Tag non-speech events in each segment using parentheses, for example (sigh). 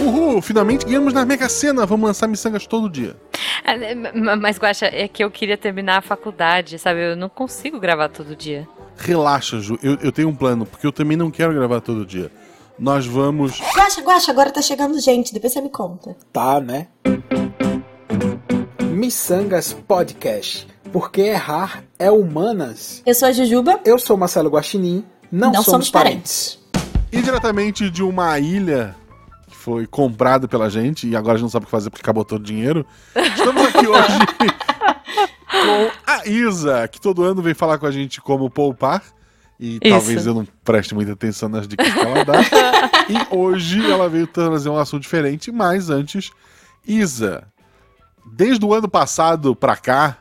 Uhul, finalmente ganhamos na Mega Sena. Vamos lançar miçangas todo dia. Ah, né, mas, Guaxa, é que eu queria terminar a faculdade, sabe? Eu não consigo gravar todo dia. Relaxa, Ju. Eu, eu tenho um plano, porque eu também não quero gravar todo dia. Nós vamos. Guaxa, Guaxa, agora tá chegando gente, depois você me conta. Tá, né? Missangas Podcast. Porque errar é humanas. Eu sou a Jujuba. Eu sou Marcelo Guaxinim. Não, Não somos, somos parentes. E diretamente de uma ilha que foi comprada pela gente e agora a gente não sabe o que fazer porque acabou todo o dinheiro. Estamos aqui (laughs) hoje com a Isa, que todo ano vem falar com a gente como poupar. E Isso. talvez eu não preste muita atenção nas dicas que ela dá. (laughs) e hoje ela veio trazer um assunto diferente, mas antes, Isa, desde o ano passado pra cá,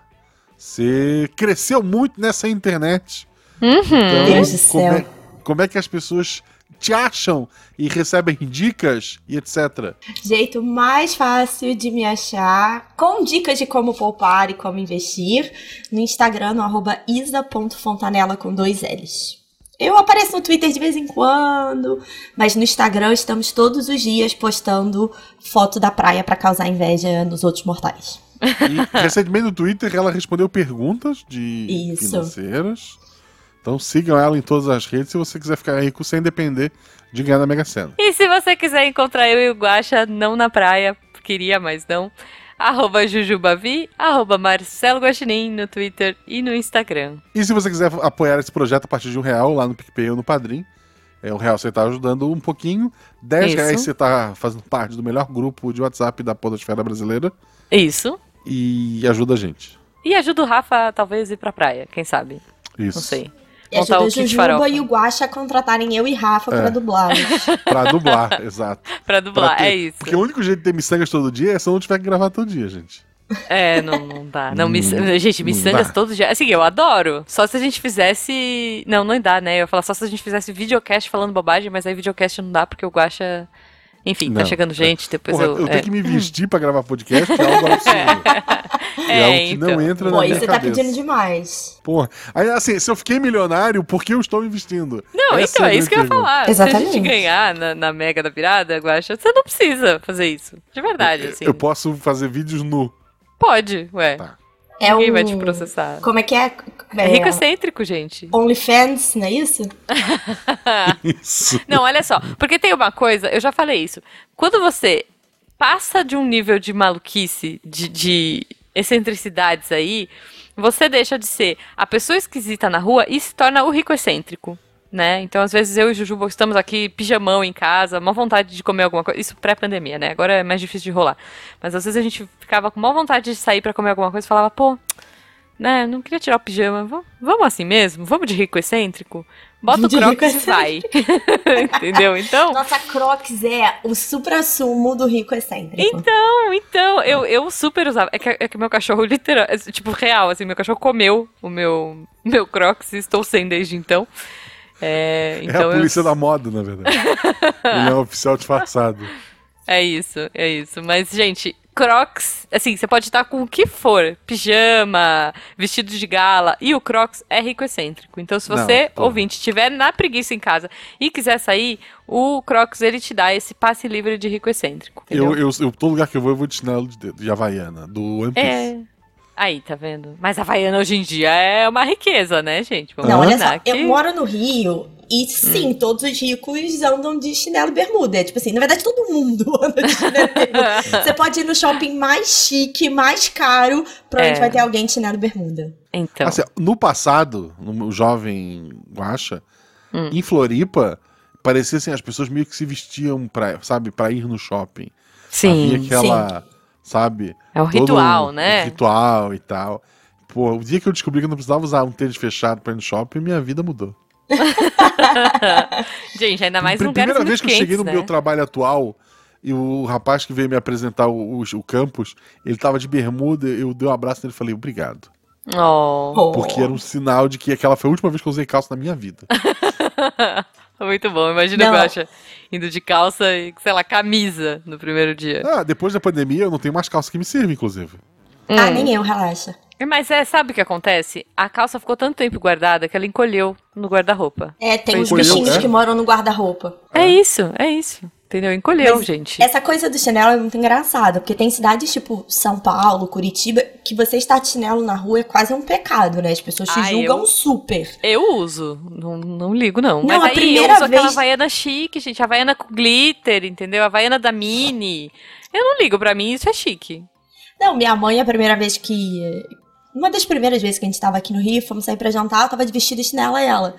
você cresceu muito nessa internet. Então, Deus do como, céu. é, como é que as pessoas te acham e recebem dicas e etc. Jeito mais fácil de me achar, com dicas de como poupar e como investir, no Instagram, no arroba isa.fontanela com dois L's. Eu apareço no Twitter de vez em quando, mas no Instagram estamos todos os dias postando foto da praia pra causar inveja nos outros mortais. E recentemente no Twitter ela respondeu perguntas de Isso. financeiras. Então sigam ela em todas as redes se você quiser ficar rico sem depender de ganhar na Mega Sena. E se você quiser encontrar eu e o Guaxa, não na praia, queria, mas não, arroba Jujubavi, arroba Marcelo Guaxinim no Twitter e no Instagram. E se você quiser apoiar esse projeto a partir de um real lá no PicPay ou no Padrim, é, um real você está ajudando um pouquinho, dez Isso. reais você está fazendo parte do melhor grupo de WhatsApp da Podosfera Brasileira Isso. e ajuda a gente. E ajuda o Rafa, talvez, ir pra praia, quem sabe? Isso. Não sei. E Montar ajuda o a kit Jujuba farofa. e o Guaxa a contratarem eu e Rafa É. pra dublá-los. (laughs) Pra dublar, exato. (laughs) Pra dublar, Pra ter- é isso. Porque o único jeito de ter miçangas todo dia é se eu não tiver que gravar todo dia, gente. É, não, não dá. Não, miss... Não- Gente, miçangas os dias. Assim, eu adoro. Só se a gente fizesse. Não, não dá, né? Eu ia falar só se a gente fizesse videocast falando bobagem, mas aí videocast não dá porque o Guacha. Enfim, tá Não. chegando gente, depois Porra, eu. eu é. tenho que me vestir pra gravar podcast, é algo absurdo. (laughs) é, É, algo que então. não entra Pô, na aí minha você tá cabeça. pedindo demais. Porra. Aí, assim, se eu fiquei milionário, por que eu estou investindo? Não, Essa então, a é isso que eu ia falar. Se a Exatamente. gente ganhar na, na Mega da Virada, Guacha, você não precisa fazer isso. De verdade, assim. Eu posso fazer vídeos nu. Pode, ué. Tá. É Ninguém o... vai te processar. Como é que é? É rico excêntrico, gente. (laughs) OnlyFans, não é isso? (laughs) Isso. Não, olha só. Porque tem uma coisa, eu já falei isso. Quando você passa de um nível de maluquice, de, de excentricidades aí, você deixa de ser a pessoa esquisita na rua e se torna o rico excêntrico. Né? Então, às vezes, eu e Jujuba estamos aqui, pijamão em casa, má vontade de comer alguma coisa. Isso pré-pandemia, né? Agora é mais difícil de rolar. Mas às vezes a gente ficava com má vontade de sair pra comer alguma coisa e falava, pô, né, não queria tirar o pijama. Vamos, vamos assim mesmo? Vamos de rico excêntrico? Bota o De crocs e vai. (laughs) Entendeu? Então. Nossa, Crocs é o supra-sumo do rico excêntrico. Então, então, eu, eu super usava. É que, é que meu cachorro, literal, é, tipo, real, assim, meu cachorro comeu o meu, meu Crocs e estou sem desde então. É, É então a polícia eu, da moda, na verdade. (laughs) Ele é um oficial disfarçado. É isso, é isso. Mas, gente, Crocs, assim, você pode estar com o que for, pijama, vestido de gala, e o Crocs é rico excêntrico. Então, se Não, você, porra. ouvinte, estiver na preguiça em casa e quiser sair, o Crocs, ele te dá esse passe livre de rico excêntrico. Eu, entendeu? eu, eu, todo lugar que eu vou, eu vou de chinelo de, de Havaiana, do One Piece. É. Aí, tá vendo? Mas a Havaiana hoje em dia é uma riqueza, né, gente? Vamos Não, olha só, que- eu moro no Rio e sim, todos os ricos andam de chinelo e bermuda. É tipo assim, na verdade todo mundo (laughs) anda de chinelo e bermuda. (laughs) Você pode ir no shopping mais chique, mais caro, provavelmente É. vai ter alguém de chinelo e bermuda. Então. Assim, no passado, no meu jovem Guaxa, Hum. em Floripa, parecia assim, as pessoas meio que se vestiam pra, sabe, pra ir no shopping. sim. Havia aquela, sabe? É o todo ritual, um- né? um ritual e tal. Pô, o dia que eu descobri que eu não precisava usar um tênis fechado pra ir no shopping, minha vida mudou. (laughs) gente, ainda mais lugares Primeira vez que eu cheguei no né? meu trabalho atual, e o rapaz que veio me apresentar o, o, o campus, ele tava de bermuda, eu dei um abraço nele e falei, obrigado. Oh. Porque era um sinal de que aquela foi a última vez que eu usei calça na minha vida. (laughs) (laughs) Muito bom. Imagina Não. o Guaxa indo de calça e, sei lá, camisa no primeiro dia. Ah, depois da pandemia eu não tenho mais calça que me sirva, inclusive. Ah, Hum. nem eu, relaxa. Mas é, sabe o que acontece? A calça ficou tanto tempo guardada que ela encolheu no guarda-roupa. É, tem Foi uns encolheu, bichinhos é? que moram no guarda-roupa. É isso, é isso. Entendeu? Encolheu, Mas gente. Essa coisa do chinelo é muito engraçada, porque tem cidades tipo São Paulo, Curitiba, que você estar de chinelo na rua é quase um pecado, né? As pessoas te Ah, julgam eu- super. Eu uso, não, não ligo não. Não, Mas a aí primeira eu uso aquela vez- Havaiana chique, gente. Havaiana com glitter, entendeu? Havaiana da Mini. Eu não ligo, pra mim isso é chique. Não, minha mãe, a primeira vez que. Uma das primeiras vezes que a gente tava aqui no Rio, fomos sair pra jantar, eu tava de vestido e chinela e ela.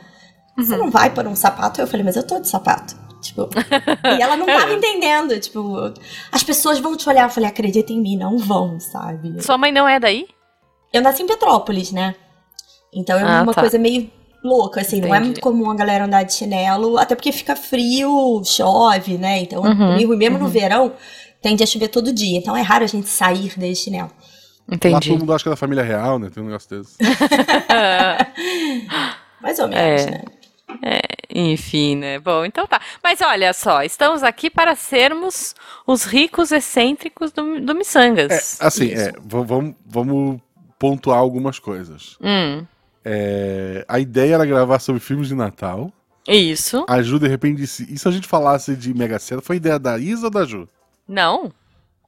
Você Uhum. não vai pôr um sapato? Eu falei, mas eu tô de sapato. Tipo, e ela não tava (laughs) entendendo. Tipo, as pessoas vão te olhar. Eu falei, acredita em mim, não vão, sabe? Sua mãe não é daí? Eu nasci em Petrópolis, né? Então é Ah, uma tá. coisa meio louca, assim. Não é Entendi. muito comum a galera andar de chinelo, até porque fica frio, chove, né? Então, Uhum, comigo, e mesmo no verão, tende a chover todo dia. Então é raro a gente sair de chinelo. Lá Entendi. todo mundo acha que é da família real, né? Tem um negócio desse. (laughs) (laughs) Mais ou menos, É. né? Enfim, né? Bom, então tá. Mas olha só, estamos aqui para sermos os ricos excêntricos do, do É, Missangas. assim, Isso. é, vamos, vamos pontuar algumas coisas. Hum, É, a ideia era gravar sobre filmes de Natal. isso. A Ju, de repente, disse. E se a gente falasse de Mega Sena? Foi ideia da Isa ou da Ju? Não,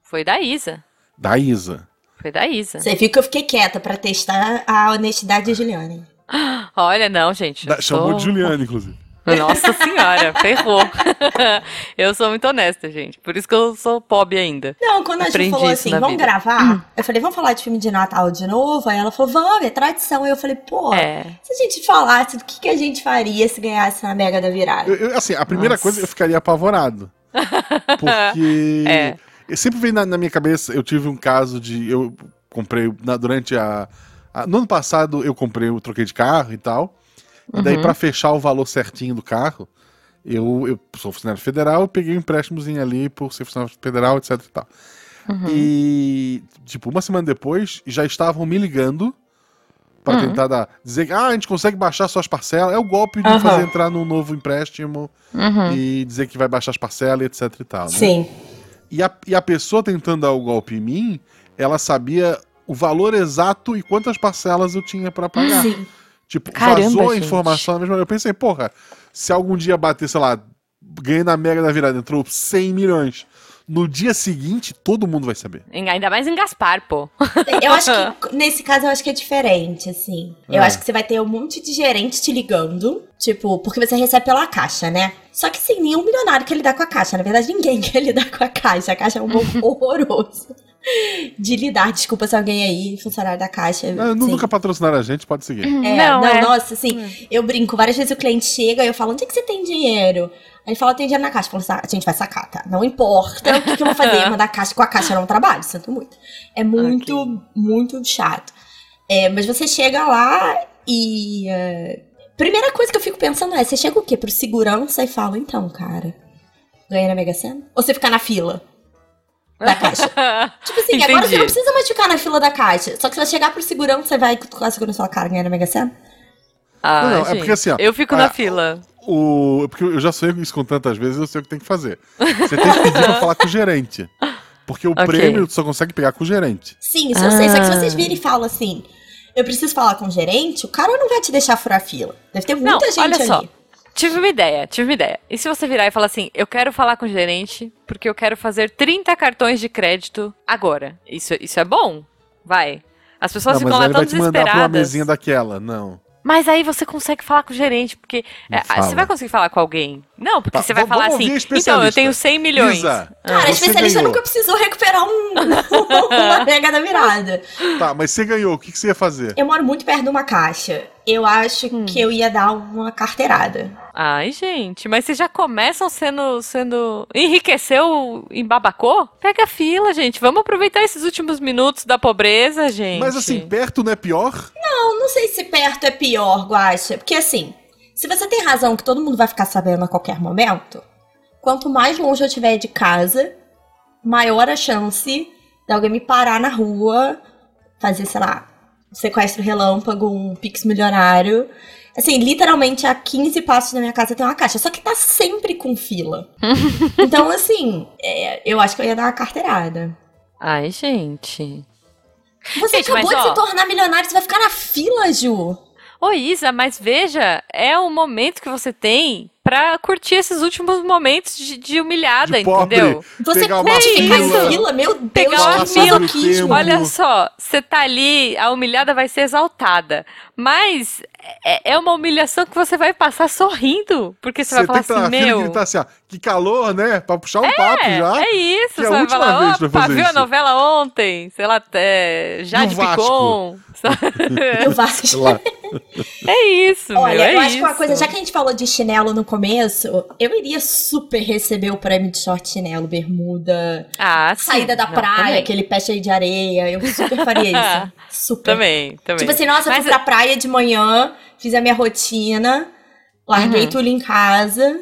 foi da Isa. Da Isa. Foi da Isa. Você viu que eu fiquei quieta pra testar a honestidade de Juliane. (gasps) Olha, não, gente. eu Da- chamou sou- de Juliana, inclusive. Nossa senhora, ferrou. (laughs) eu sou muito honesta, gente. Por isso que eu sou pobre ainda. Não, quando a Ju Aprendi falou assim, vamos vida. gravar, eu falei, vamos falar de filme de Natal de novo? Aí ela falou, vamos, é tradição. E eu falei, pô, É. se a gente falasse do que, que a gente faria se ganhasse na Mega da Virada. Eu- eu, assim, a primeira Nossa. coisa eu ficaria apavorado. (laughs) Porque. É. eu sempre vem na, na minha cabeça, eu tive um caso de. Eu comprei. na- durante a, a- No ano passado eu comprei, eu troquei de carro e tal. E daí, Uhum. pra fechar o valor certinho do carro, eu, eu sou funcionário federal, eu peguei um empréstimozinho ali por ser funcionário federal, etc e tal. Uhum. E, tipo, uma semana depois, já estavam me ligando pra Uhum. tentar dar, dizer que ah, a gente consegue baixar suas parcelas. É o golpe de Aham. fazer entrar num novo empréstimo Uhum. e dizer que vai baixar as parcelas, etc e tal. né? Sim. E, a, e a pessoa tentando dar o golpe em mim, ela sabia o valor exato e quantas parcelas eu tinha pra pagar. Sim. Tipo, Caramba, vazou a gente. informação na mesma hora. Eu pensei, porra, se algum dia bater, sei lá, ganhei na Mega da Virada, entrou 100 milhões. No dia seguinte, todo mundo vai saber. Ainda mais em Gaspar, pô. (laughs) Eu acho que, (laughs) nesse caso, eu acho que é diferente, assim. Eu É. acho que você vai ter um monte de gerente te ligando, tipo, porque você recebe pela caixa, né? Só que, sim, nenhum milionário quer lidar com a caixa. Na verdade, ninguém (laughs) quer lidar com a caixa. A caixa é um povo horroroso de lidar. Desculpa se alguém aí, funcionário da caixa. Ah, sim. Nunca patrocinaram a gente, pode seguir. É, não, não, é. nossa, assim, eu brinco. Várias vezes o cliente chega e eu falo, onde é que você tem dinheiro? Aí ele fala, tem dinheiro na caixa. Eu falo, "Sa- a gente vai sacar, tá? Não importa o que, que eu vou fazer. (laughs) Mandar caixa com a caixa eu não trabalho, sinto muito. É muito, muito chato. É, mas você chega lá e. é, primeira coisa que eu fico pensando é: você chega o quê? Pro segurança e fala, então, cara, ganhei na Mega Sena? Ou você fica na fila? Da caixa. (laughs) Tipo assim, agora você Entendi. não precisa mais ficar na fila da caixa. Só que se você chegar pro segurança, você vai com a segurança e cara, ganhei na Mega Sena? Ah, Não, não, é gente, porque assim, ó, Eu fico ah, na fila. O, porque eu já sonhei isso com tantas vezes, eu sei o que tem que fazer. Você tem que pedir pra falar com o gerente. Porque o (laughs) Ok. prêmio só consegue pegar com o gerente. Sim, isso eu sei. Só que se Ah. vocês virem e falam assim, eu preciso falar com o gerente, o cara não vai te deixar furar fila. Deve ter muita Não, gente olha ali. só. Tive uma ideia, tive uma ideia. E se você virar e falar assim, eu quero falar com o gerente, porque eu quero fazer 30 cartões de crédito agora. Isso, isso é bom? Vai. As pessoas Não, ficam mas lá ele tão vai te mandar pra uma desesperadas. mesinha daquela. Não. Mas aí você consegue falar com o gerente, porque é, fala. você vai conseguir falar com alguém. Não, porque Tá, você vai falar assim, então, eu tenho 100 milhões. Isa, Cara, a especialista ganhou. nunca precisou recuperar um, (laughs) uma mega da virada. Tá, mas você ganhou, o que, que você ia fazer? Eu moro muito perto de uma caixa. Eu acho Hum. que eu ia dar uma carteirada. Ai, gente, mas vocês já começam sendo. sendo. Enriqueceu em babacô? Pega a fila, gente. Vamos aproveitar esses últimos minutos da pobreza, gente. Mas assim, perto não é pior? Eu não sei se perto é pior, Guaxa. Porque assim, se você tem razão que todo mundo vai ficar sabendo a qualquer momento, quanto mais longe eu estiver de casa, maior a chance de alguém me parar na rua, fazer, sei lá, um sequestro relâmpago, um pix milionário. Assim, literalmente a 15 passos da minha casa tem uma caixa, só que tá sempre com fila. (laughs) então, assim, é, eu acho que eu ia dar uma carteirada. Ai, gente. Você Gente, acabou mas, de ó- se tornar milionário, você vai ficar na fila, Ju. Ô, Isa, mas veja, é o momento que você tem pra curtir esses últimos momentos de, de humilhada, De pobre. entendeu? Você curte ficar fila. em fila, meu Deus, Pegar uma fila. Olha só, você tá ali, a humilhada vai ser exaltada. Mas é, é uma humilhação que você vai passar sorrindo. Porque você, vai falar assim, meu. gritar assim, ó, que calor, né? Pra puxar um papo É, já. é isso, que é a você vai última falar, vez opa, fazer viu a isso." novela ontem? Sei lá, é, E o Vasco? Picon. Eu (laughs) faço- Sei lá. é isso, Olha, meu, é eu acho isso. que uma coisa, já que a gente falou de chinelo no começo, eu iria super receber o prêmio de short chinelo, bermuda, Ah, sim. saída da Não, praia, também. aquele pé cheio de areia. Eu super faria (laughs) isso. Super. Também, também. Tipo assim, nossa, eu Mas fui pra praia de manhã, fiz a minha rotina, larguei Uhum. tudo em casa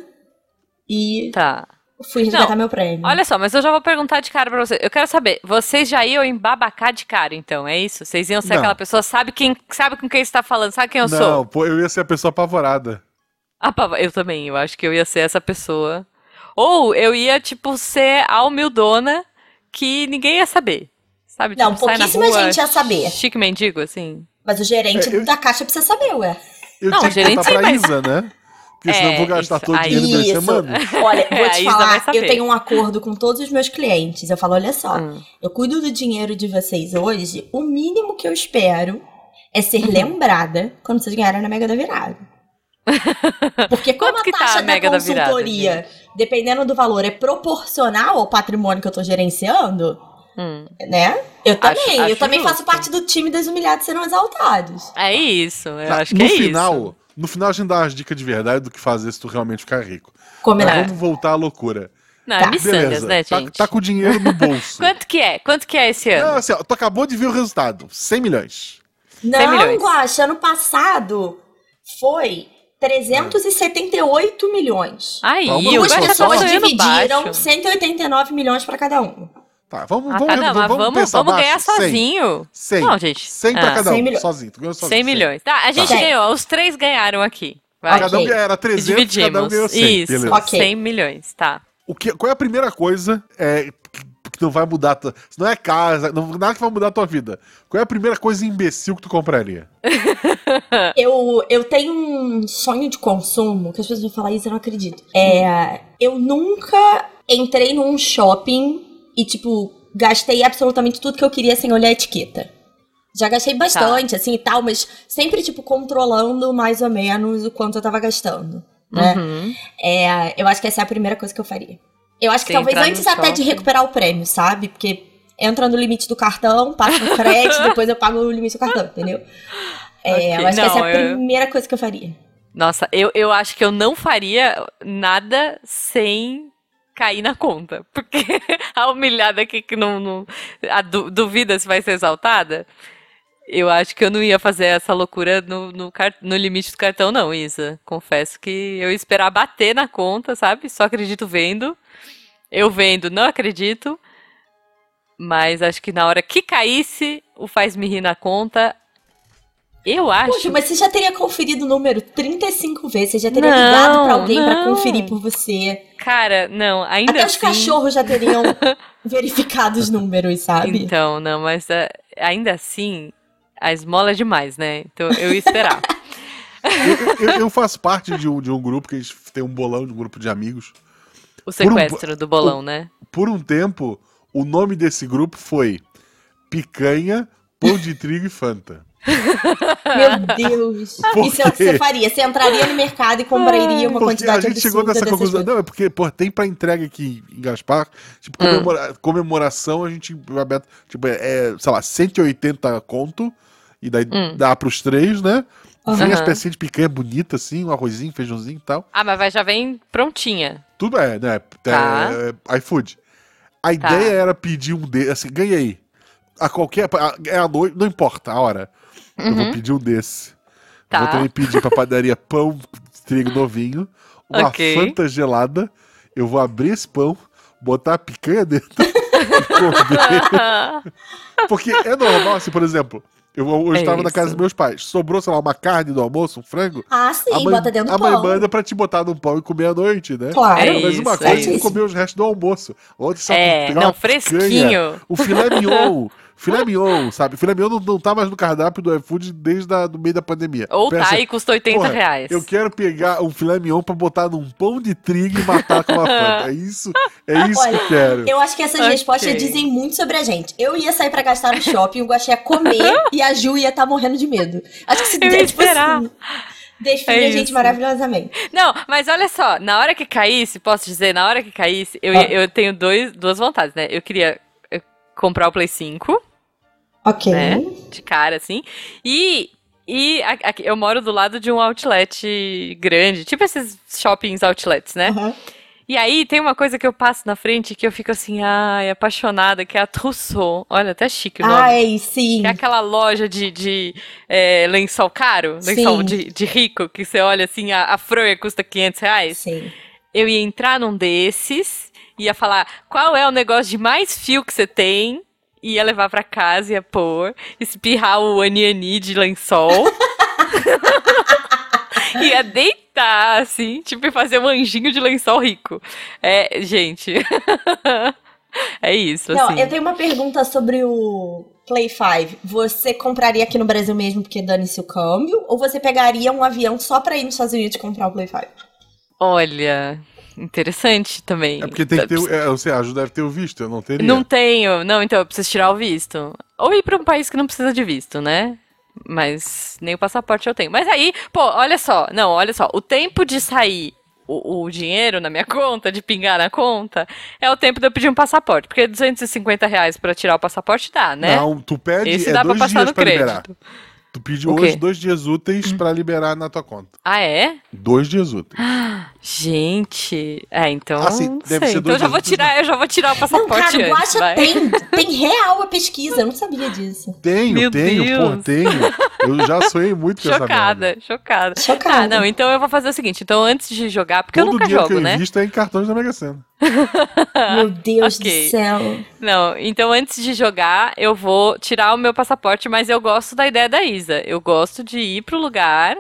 e Tá. fui resgatar Não, meu prêmio. Olha só, mas eu já vou perguntar de cara pra vocês. Eu quero saber, vocês já iam embabacar de cara, então, é isso? Vocês iam ser Não. aquela pessoa, sabe quem sabe com quem você tá falando, sabe quem eu Não, sou? pô, eu ia ser a pessoa apavorada. Ah, pá, eu também, eu acho que eu ia ser essa pessoa. Ou eu ia, tipo, ser a humildona que ninguém ia saber. Sabe? Não, tipo, pouquíssima rua, gente ia saber. Chique mendigo, assim. Mas o gerente É, eu- da caixa precisa saber, ué. Eu Não, tinha que gerente, pra sim, mas- Isa, né? Porque senão eu vou É, gastar isso, todo o dinheiro Isso. semanas. (laughs) Olha, vou É, te falar, eu tenho um acordo com todos os meus clientes. Eu falo, olha só, Hum. eu cuido do dinheiro de vocês hoje, o mínimo que eu espero é ser Uhum. lembrada quando vocês ganharem na Mega da Virada. (laughs) Porque como a tá taxa a da Mega da Virada, consultoria, dependendo do valor, é proporcional ao patrimônio que eu tô gerenciando, Hum. né? Eu também, eu acho também justo. faço parte do time das humilhadas serão exaltados. É isso, eu acho que no é final, isso. No final a gente dá umas dicas de verdade do que fazer se tu realmente ficar rico. Como Mas é. vamos voltar à loucura. Não, é Tá. miçangas, Beleza. né, tá, gente? tá com o dinheiro no bolso. (laughs) Quanto que é? Quanto que é esse ano? Não, assim, ó, tu acabou de ver o resultado. 100 milhões. Não, milhões. Guaxa, ano passado foi 378 milhões. Aí, tá pessoas sonhando dividiram baixo. 189 milhões pra cada um. Tá, vamos, Ah, vamos, tá, não, vamos, vamos, pensar vamos baixo. ganhar 100. sozinho. 100. Não, gente. 100 pra Ah, cada 100 um, milhões. sozinho. Tu ganhou sozinho. 100 milhões. Tá, a gente Cem. ganhou, os três ganharam aqui. Vai. Cada um era 300, cada um Dividimos. ganhou 100. Isso, Beleza. Ok. 100 milhões, tá. O que, qual é a primeira coisa é, que, não vai mudar? Se não é casa, não, nada que vai mudar a tua vida. Qual é a primeira coisa imbecil que tu compraria? (laughs) Eu, eu tenho um sonho de consumo, que as pessoas vão falar isso, eu não acredito. É, eu nunca entrei num shopping e, tipo, gastei absolutamente tudo que eu queria sem olhar a etiqueta. Já gastei bastante, assim, e tal, mas sempre, tipo, controlando mais ou menos o quanto eu tava gastando, né? Uhum. É, eu acho que essa é a primeira coisa que eu faria. Eu acho que Você talvez antes até de recuperar o prêmio, sabe? Porque entra no limite do cartão, passa no crédito, (laughs) depois eu pago o limite do cartão, entendeu? É, Ok, Eu acho que essa é não, a eu- primeira coisa que eu faria. Nossa, eu, eu acho que eu não faria nada sem cair na conta. Porque (laughs) a humilhada aqui que não. não a du- duvida se vai ser exaltada. Eu acho que eu não ia fazer essa loucura no, no, no limite do cartão, não, Isa. Confesso que eu ia esperar bater na conta, sabe? Só acredito vendo. Eu vendo, não acredito. Mas acho que na hora que caísse, o faz-me rir na conta. Eu acho. Poxa, mas você já teria conferido o número 35 vezes, você já teria Não, ligado pra alguém pra não. conferir por você. Cara, não, ainda Até os assim. cachorros já teriam (laughs) verificado os números, sabe? Então, não, mas é, ainda assim, a esmola é demais, né? Então eu ia esperar. (laughs) Eu, eu- eu faço parte de um, de um grupo que a gente tem um bolão de um grupo de amigos. O sequestro do bolão, né? Por um tempo, o nome desse grupo foi Picanha, Pão de Trigo e Fanta. Meu Deus. (laughs) Por Isso é o que você faria. Você entraria no mercado e compraria uma Porque quantidade a gente chegou nessa conclusão. coisas. Não, é porque, pô, tem pra entrega aqui em Gaspar. Tipo, Hum. comemora- comemoração, a gente Tipo, é, é, sei lá, 180 conto. E daí Hum. dá pros três, né? Vem as Aham. pecinhas de picanha bonita, assim, um arrozinho, feijãozinho e tal. Ah, mas vai, já vem prontinha. Tudo é, né? Tá. é, iFood. A ideia era pedir um desse, assim, ganhei. A qualquer. a- É a noite, não importa a hora. Eu vou Uhum. pedir um desse. Tá. Vou também pedir pra padaria (laughs) pão de trigo novinho, uma Ok. Fanta gelada. Eu vou abrir esse pão, botar a picanha dentro (laughs) e comer. Porque é normal, assim, por exemplo, eu hoje É estava na casa dos meus pais. Sobrou, sei lá, uma carne do almoço, um frango. Ah, sim, a mãe, bota dentro a do mãe pão. manda pra te botar no pão e comer à noite, né? Claro. É Mas uma isso, coisa é é comer os restos do almoço. Outra só É, não, uma picanha, fresquinho. O filé mignon (laughs) Filé mignon, sabe? Filé mignon não, não tá mais no cardápio do iFood desde a, do meio da pandemia. Ou Pensa, tá e custa 80 porra, reais. Eu quero pegar um filé mignon pra botar num pão de trigo e matar com uma (laughs) fanta. É isso, é isso Olha, que eu quero. Eu acho que essas Ok. respostas dizem muito sobre a gente. Eu ia sair pra gastar no shopping, o Guaxé ia comer (laughs) e a Ju ia estar morrendo de medo. Acho que se Eu ia tipo esperar. assim, define É a gente maravilhosamente. Não, mas olha só, na hora que caísse, posso dizer, na hora que caísse, eu, ia- eu tenho dois, duas vontades, né? Eu queria eh, comprar o Play 5, Ok. né? De cara, assim. E, e aqui, eu moro do lado de um outlet grande, tipo esses shoppings outlets, né? Aham. E aí tem uma coisa que eu passo na frente que eu fico assim, ai, apaixonada, que é a Trousseau. Olha, até chique o nome. Ai, sim. Que é aquela loja de, de é, lençol caro, lençol de, de rico, que você olha assim, a, a fronha custa 500 reais. Sim. Eu ia entrar num desses, ia falar qual é o negócio de mais fio que você tem, ia levar pra casa, ia pôr, espirrar o aniani de lençol. (laughs) ia deitar, assim, tipo, e fazer um anjinho de lençol rico. É, gente. (laughs) é isso, Não, assim. eu tenho uma pergunta sobre o Play 5. Você compraria aqui no Brasil mesmo porque dane-se o câmbio? Ou você pegaria um avião só pra ir nos Estados Unidos comprar o Play 5? Olha, interessante também. É porque tem que ter. É, você ajuda deve ter o visto, eu não teria. Não tenho. Não, então eu preciso tirar o visto. Ou ir pra um país que não precisa de visto, né? Mas nem o passaporte eu tenho. Mas aí, pô, olha só. Não, olha só. O tempo de sair o, o dinheiro na minha conta, de pingar na conta, é o tempo de eu pedir um passaporte. Porque 250 reais pra tirar o passaporte dá, né? Não, tu pede Esse é dá pra dois passar dias no pra liberar. Tu pede O hoje dois dias úteis pra liberar na tua conta. Ah, é? Dois dias úteis. (gasps) Gente. É, então. Assim, não deve sei. ser Então dois eu já vou dias úteis, tirar, eu já vou tirar o Não, passaporte cara, o antes. Vai. tem, tem real a pesquisa. Eu não sabia disso. Tenho, Meu tenho, Deus. porra, tenho. Eu já sonhei muito com. Chocada, chocada. Chocada. Ah, não, então eu vou fazer o seguinte. Então, antes de jogar, porque eu Todo nunca dinheiro que jogo, eu né? invisto é em cartões da Mega Sena. Meu (laughs) Deus ok. do céu. Não, então antes de jogar, eu vou tirar o meu passaporte, mas eu gosto da ideia da Isa. Eu gosto de ir pro lugar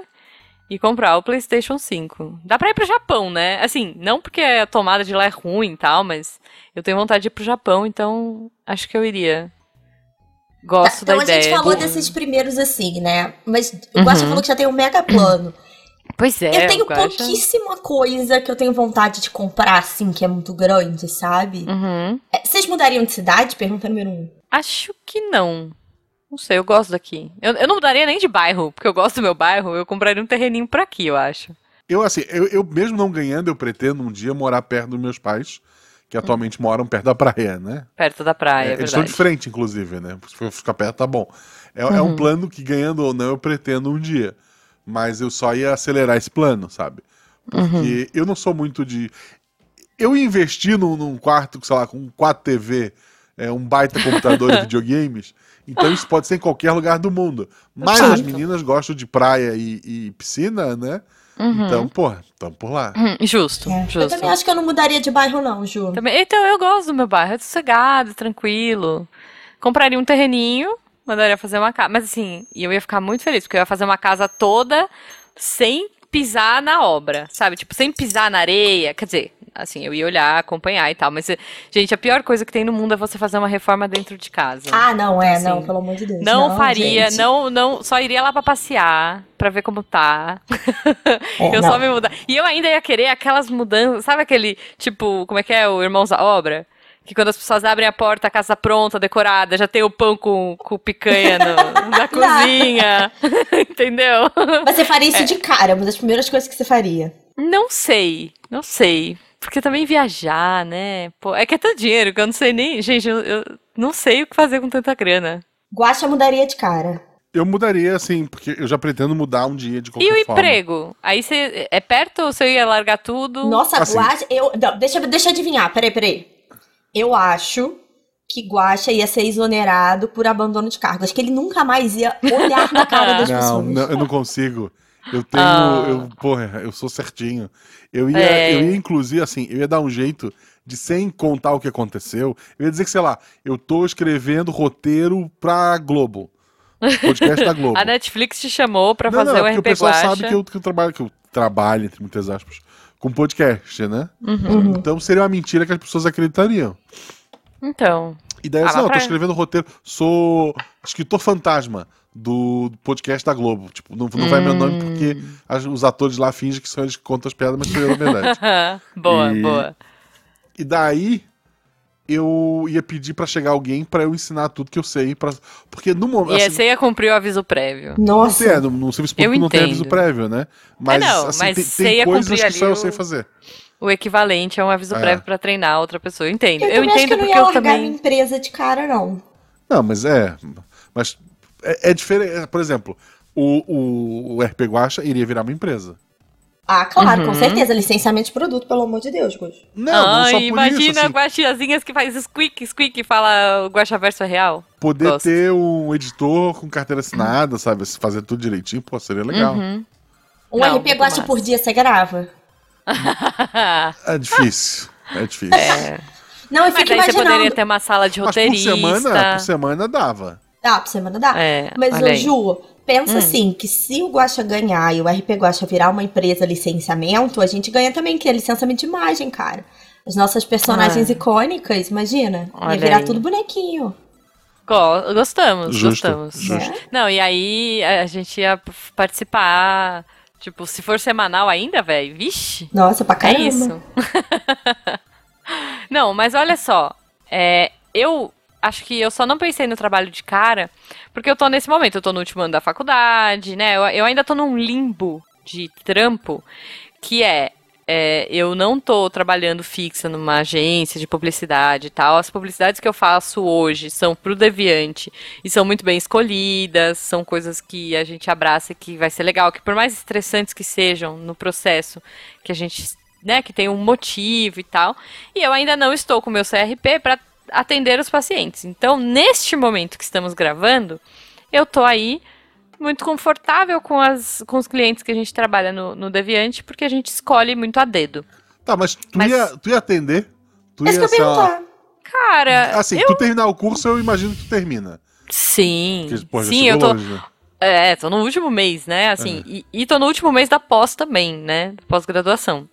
e comprar o PlayStation 5. Dá pra ir pro Japão, né? Assim, não porque a tomada de lá é ruim e tal, mas eu tenho vontade de ir pro Japão, então acho que eu iria. Gosto então da a ideia. gente falou de- desses primeiros assim, né? Mas o Guaxa Uhum. falou que já tem um mega plano. Pois é, eu tenho eu acho. pouquíssima coisa que eu tenho vontade de comprar, assim, que é muito grande, sabe? Uhum. É, Vocês mudariam de cidade? Pergunta número um. Acho que não. Não sei, eu gosto daqui. Eu, eu não mudaria nem de bairro, porque eu gosto do meu bairro, eu compraria um terreninho por aqui, eu acho. Eu, assim, eu, eu mesmo não ganhando, eu pretendo um dia morar perto dos meus pais, que atualmente moram perto da praia, né? Perto da praia, é, eles estão de frente, inclusive, né? Se for ficar perto, tá bom. É, é Uhum. um plano que, ganhando ou não, eu pretendo um dia. Mas eu só ia acelerar esse plano, sabe? Uhum. Porque eu não sou muito de. Eu investi num, num quarto, sei lá, com quatro TV, é, um baita computador e (laughs) videogames. Então isso pode ser em qualquer lugar do mundo. Mas as meninas gostam de praia e, e piscina, né? Uhum. Então, porra, tamo por lá. Hum, Justo, É. Eu justo. também acho que eu não mudaria de bairro, não, Ju. Também- Então, eu gosto do meu bairro, é sossegado, tranquilo. Compraria um terreninho, mandaria fazer uma casa. Mas assim, eu ia ficar muito feliz, porque eu ia fazer uma casa toda sem pisar na obra, sabe? Tipo, sem pisar na areia. Quer dizer, assim, eu ia olhar, acompanhar e tal. Mas, gente, a pior coisa que tem no mundo é você fazer uma reforma dentro de casa. Ah, não, é, Assim, não, pelo amor de Deus. Não, faria, gente. não, não, só iria lá pra passear, pra ver como tá. (laughs) É, eu não. só me mudar. E eu ainda ia querer aquelas mudanças, sabe aquele, tipo, como é que é, o Irmãos à Obra? Que quando as pessoas abrem a porta, a casa pronta, decorada, já tem o pão com, com picanha no- (laughs) na cozinha. (laughs) Entendeu? Mas você faria É. isso de cara, uma das primeiras coisas que você faria. Não sei, não sei. Porque também viajar, né? Pô, é que é tanto dinheiro que eu não sei nem. Gente, eu, eu não sei o que fazer com tanta grana. Guaxa mudaria de cara. Eu mudaria, assim, porque eu já pretendo mudar um dia de qualquer E o forma. emprego? Aí você. É perto ou você ia largar tudo? Nossa, Assim. Guaxa. Eu, não, deixa, deixa eu adivinhar, peraí, peraí. Eu acho que Guaxa ia ser exonerado por abandono de cargo. Acho que ele nunca mais ia olhar na cara das (laughs) Não, pessoas. não, eu não consigo. Eu tenho. Ah. Eu, porra, eu sou certinho. Eu ia, É. eu ia, inclusive, assim, eu ia dar um jeito de, sem contar o que aconteceu, eu ia dizer que, sei lá, eu tô escrevendo roteiro pra Globo. Podcast da (laughs) Globo. A Netflix te chamou pra não, fazer não, o é porque RP o pessoal Guacha. sabe que eu, que eu trabalho, que eu trabalho, entre muitas aspas, com podcast, né? Uhum. Uhum. Então seria uma mentira que as pessoas acreditariam. Então. E daí Ah, assim, não, eu tô pra- escrevendo roteiro, sou escritor fantasma do podcast da Globo. Tipo, não, não vai meu nome porque Hum. as- os atores lá fingem que são eles que contam as piadas, mas sou eu na verdade. (laughs) boa, E- boa. E daí eu ia pedir pra chegar alguém pra eu ensinar tudo que eu sei. Pra... Porque no momento. E assim, você ia cumprir o aviso prévio. não Nossa. é, no, no serviço Eu público não tem entendo. aviso prévio, né? Mas, não, assim, mas tem, você tem ia coisas cumprir que só eu sei o- fazer. O equivalente a um aviso É. prévio pra treinar outra pessoa. Eu entendo. Eu, Eu, também acho que entendo eu não porque ia eu largar minha também. empresa de cara, não. Não, mas é. Mas é, é diferente. Por exemplo, o, o, o RP Guacha iria virar uma empresa. Ah, claro, Uhum. com certeza. Licenciamento de produto, pelo amor de Deus, Gus. Não, não Ai, só por imagina isso. Assim, guaxiazinhas que faz squeak, squeak e fala o guaxaverso é real. poder gosto. ter um editor com carteira assinada, sabe? Fazer tudo direitinho, pô, seria legal. Uhum. Um Não, RP massa. por dia você grava? (laughs) É difícil. É difícil. Não, eu Mas fico aí você poderia ter uma sala de Mas por roteirista. semana, por semana dava. Dá, por semana dá. É, Mas, ô. Ju, pensa Hum. assim, que se o Guaxa ganhar e o RP Guaxa virar uma empresa licenciamento, a gente ganha também, que é licenciamento de imagem, cara. As nossas personagens Ah. icônicas, imagina. Olha ia virar aí. tudo bonequinho. Go- Gostamos, Justo, gostamos. justo. né? Não, e aí a gente ia participar. Tipo, se for semanal ainda, velho, vixe. Nossa, pra É caramba. isso. (laughs) não, mas olha só. é, eu acho que eu só não pensei no trabalho de cara, porque eu tô nesse momento, eu tô no último ano da faculdade, né? Eu, eu ainda tô num limbo de trampo, que é, é, eu não tô trabalhando fixa numa agência de publicidade e tal. As publicidades que eu faço hoje são pro Deviante e são muito bem escolhidas, são coisas que a gente abraça e que vai ser legal, que por mais estressantes que sejam no processo, que a gente, né, que tem um motivo e tal. E eu ainda não estou com o meu CRP para atender os pacientes. Então, neste momento que estamos gravando, eu tô aí muito confortável com, as, com os clientes que a gente trabalha no, no Deviante, porque a gente escolhe muito a dedo. Tá, mas tu, Mas- Ia, tu ia atender? Tu É isso que eu sei ia lá. Cara, Assim, eu... tu terminar o curso, eu imagino que tu termina. Sim, Porque, pô, sim, eu tô... longe, né? É, tô no último mês, né? Assim, e, e tô no último mês da pós também, né? Pós-graduação.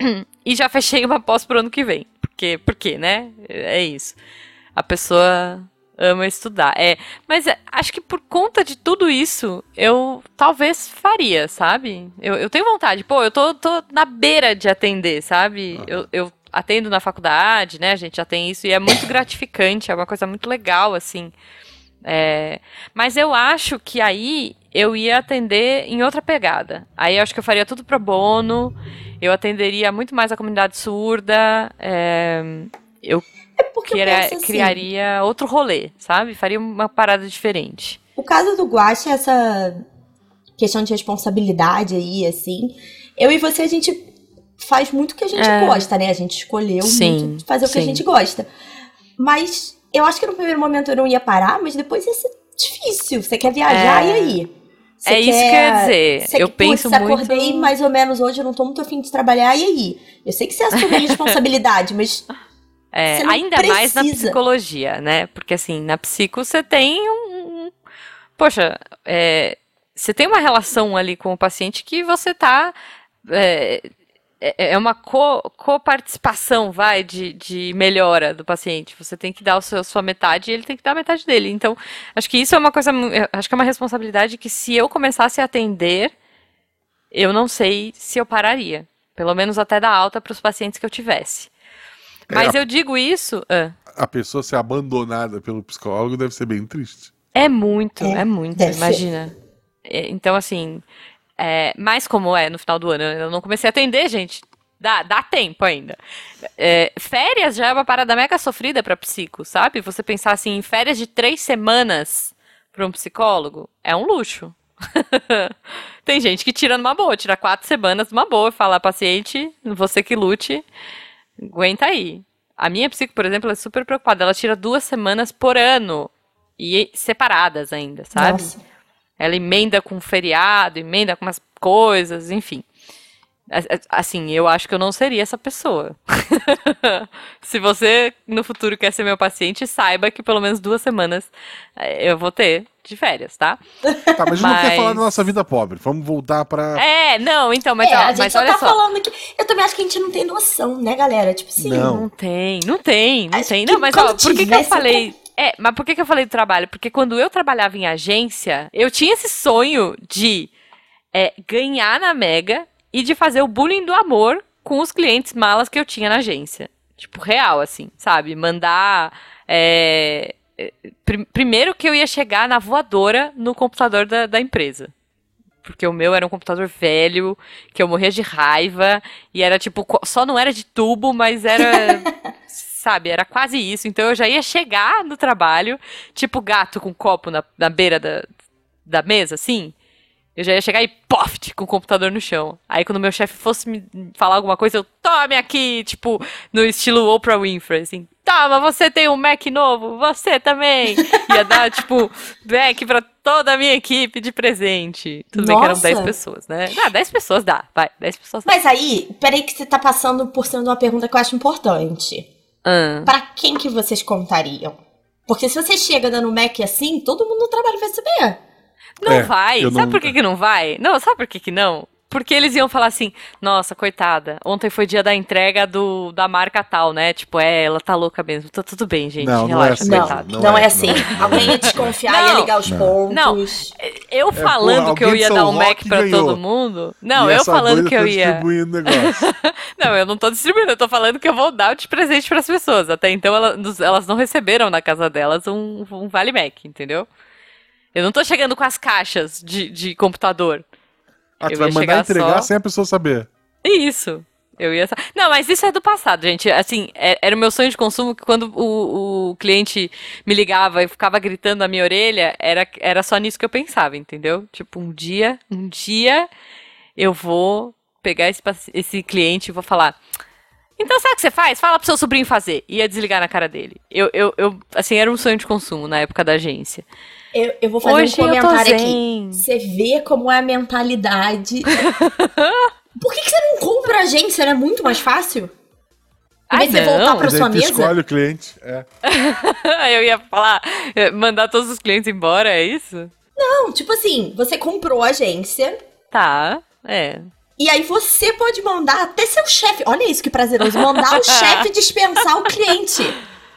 (clears throat) E já fechei uma pós pro ano que vem. Porque, porque, né? É isso. A pessoa ama estudar. É, mas é, acho que por conta de tudo isso, eu talvez faria, sabe? Eu, eu tenho vontade. Pô, eu tô, tô na beira de atender, sabe? Eu, eu atendo na faculdade, né? A gente já tem isso e é muito gratificante, é uma coisa muito legal, assim. É, mas eu acho que aí eu ia atender em outra pegada. Aí eu acho que eu faria tudo pro bono, eu atenderia muito mais a comunidade surda, é, eu É porque eu queria- penso assim, criaria outro rolê, sabe? Faria uma parada diferente. O caso do Guaxa, essa questão de responsabilidade aí, assim. Eu e você, a gente faz muito o que a gente É. gosta, né? A gente escolheu Sim, muito fazer o que a gente gosta. Mas eu acho que no primeiro momento eu não ia parar, mas depois ia ser difícil. Você quer viajar, É. e aí? É isso que eu ia dizer. Eu penso putz, muito- acordei mais ou menos hoje, eu não tô muito afim de trabalhar, e aí? Eu sei que você assume a (laughs) responsabilidade, mas É, ainda mais na precisa. psicologia, né? Porque assim, na psico você tem um. um- Poxa, é, você tem uma relação ali com o paciente que você tá. É, é é uma co- coparticipação, vai, de, de melhora do paciente. Você tem que dar o seu, sua metade e ele tem que dar a metade dele. Então, acho que isso é uma coisa. eu Acho que é uma responsabilidade que se eu começasse a atender, eu não sei se eu pararia. Pelo menos até dar alta para os pacientes que eu tivesse. Mas É, eu digo isso. ah, A pessoa ser abandonada pelo psicólogo deve ser bem triste. É muito, É, é, muito, deve imagina. É, Então, assim, é, mas como é no final do ano, eu não comecei a atender, gente. Dá, dá tempo ainda. É, férias já é uma parada mega sofrida pra psico, sabe? Você pensar assim, em férias de três semanas pra um psicólogo, é um luxo. (laughs) Tem gente que tira numa boa, tira quatro semanas numa boa e fala, paciente, você que lute, aguenta aí. A minha psico, por exemplo, é super preocupada. Ela tira duas semanas por ano. E separadas ainda, sabe? nossa. Ela emenda com feriado, emenda com umas coisas, enfim. Assim, eu acho que eu não seria essa pessoa. (laughs) Se você no futuro quer ser meu paciente, saiba que pelo menos duas semanas eh, eu vou ter. de férias, tá? (laughs) Tá, mas a gente não quer Mas- falar da nossa vida pobre. Vamos voltar pra. É, não, então, mas, é, ó, a gente mas só olha tá só. falando que. Eu também acho que a gente não tem noção, né, galera? Tipo assim. Não. Não tem, não tem, não Acho tem. Não, mas ó, por que, que eu falei. É, mas por que, que eu falei do trabalho? Porque quando eu trabalhava em agência, eu tinha esse sonho de é, ganhar na Mega e de fazer o bullying do amor com os clientes malas que eu tinha na agência. Tipo, real, assim, sabe? Mandar. é, é, prim- primeiro que eu ia chegar na voadora no computador da, da empresa. Porque o meu era um computador velho, que eu morria de raiva, e era tipo, só não era de tubo, mas era. (laughs) sabe, era quase isso. Então eu já ia chegar no trabalho, tipo gato com copo na, na beira da, da mesa, assim. Eu já ia chegar e poft com o computador no chão. Aí quando meu chefe fosse me falar alguma coisa, eu tome aqui, tipo, no estilo Oprah Winfrey, assim. Toma, você tem um Mac novo, você também. Ia dar, (laughs) tipo, Mac pra toda a minha equipe de presente. Tudo bem que eram Nossa. 10 pessoas, né? Ah, 10 pessoas dá, vai, 10 pessoas dá. Mas aí, peraí que você tá passando por cima de uma pergunta que eu acho importante. Ah, Pra quem que vocês contariam? Porque se você chega dando Mac assim, todo mundo no trabalho vai saber. não É, vai. Sabe não- por que, que não vai? Não, sabe por que, que não? Porque eles iam falar assim, nossa, coitada, ontem foi dia da entrega do, da marca tal, né? Tipo, é, ela tá louca mesmo. Tá tudo bem, gente, Não, não é relaxa, assim. Não, coitada. não, não é, é, assim. não é. Alguém ia desconfiar, ia Não. ligar os Não. pontos. Não. Eu É, falando porra, que eu ia dar um Mac pra ganhou. todo mundo. Não, E eu falando que eu tá ia. distribuindo negócio. (laughs) Não, eu não tô distribuindo, eu tô falando que eu vou dar de presente pras pessoas. Até então ela- nos- elas não receberam na casa delas um, um Vale Mac, entendeu? Eu não tô chegando com as caixas de, de computador. Ah, tu vai mandar entregar só- sem a pessoa saber. Isso. Eu ia. Não, mas isso é do passado, gente. Assim, é- era o meu sonho de consumo que quando o, o cliente me ligava e ficava gritando na minha orelha, era, era só nisso que eu pensava, entendeu? Tipo, um dia, um dia eu vou pegar esse, esse cliente e vou falar. Então sabe o que você faz? Fala pro seu sobrinho fazer. Ia desligar na cara dele. Eu, eu, eu, assim, era um sonho de consumo na época da agência. Eu, eu vou fazer Hoje um comentário aqui. Você vê como é a mentalidade. (laughs) Por que, que você não compra a agência? Não é muito mais fácil? Ai, vez de você voltar pra Mas aí sua mesa? escolhe o cliente. É. (laughs) eu ia falar, eh, mandar todos os clientes embora, é isso? Não, tipo assim, você comprou a agência. Tá, é. E aí você pode mandar até seu chefe. Olha isso que prazeroso. Mandar o (laughs) chefe dispensar o cliente.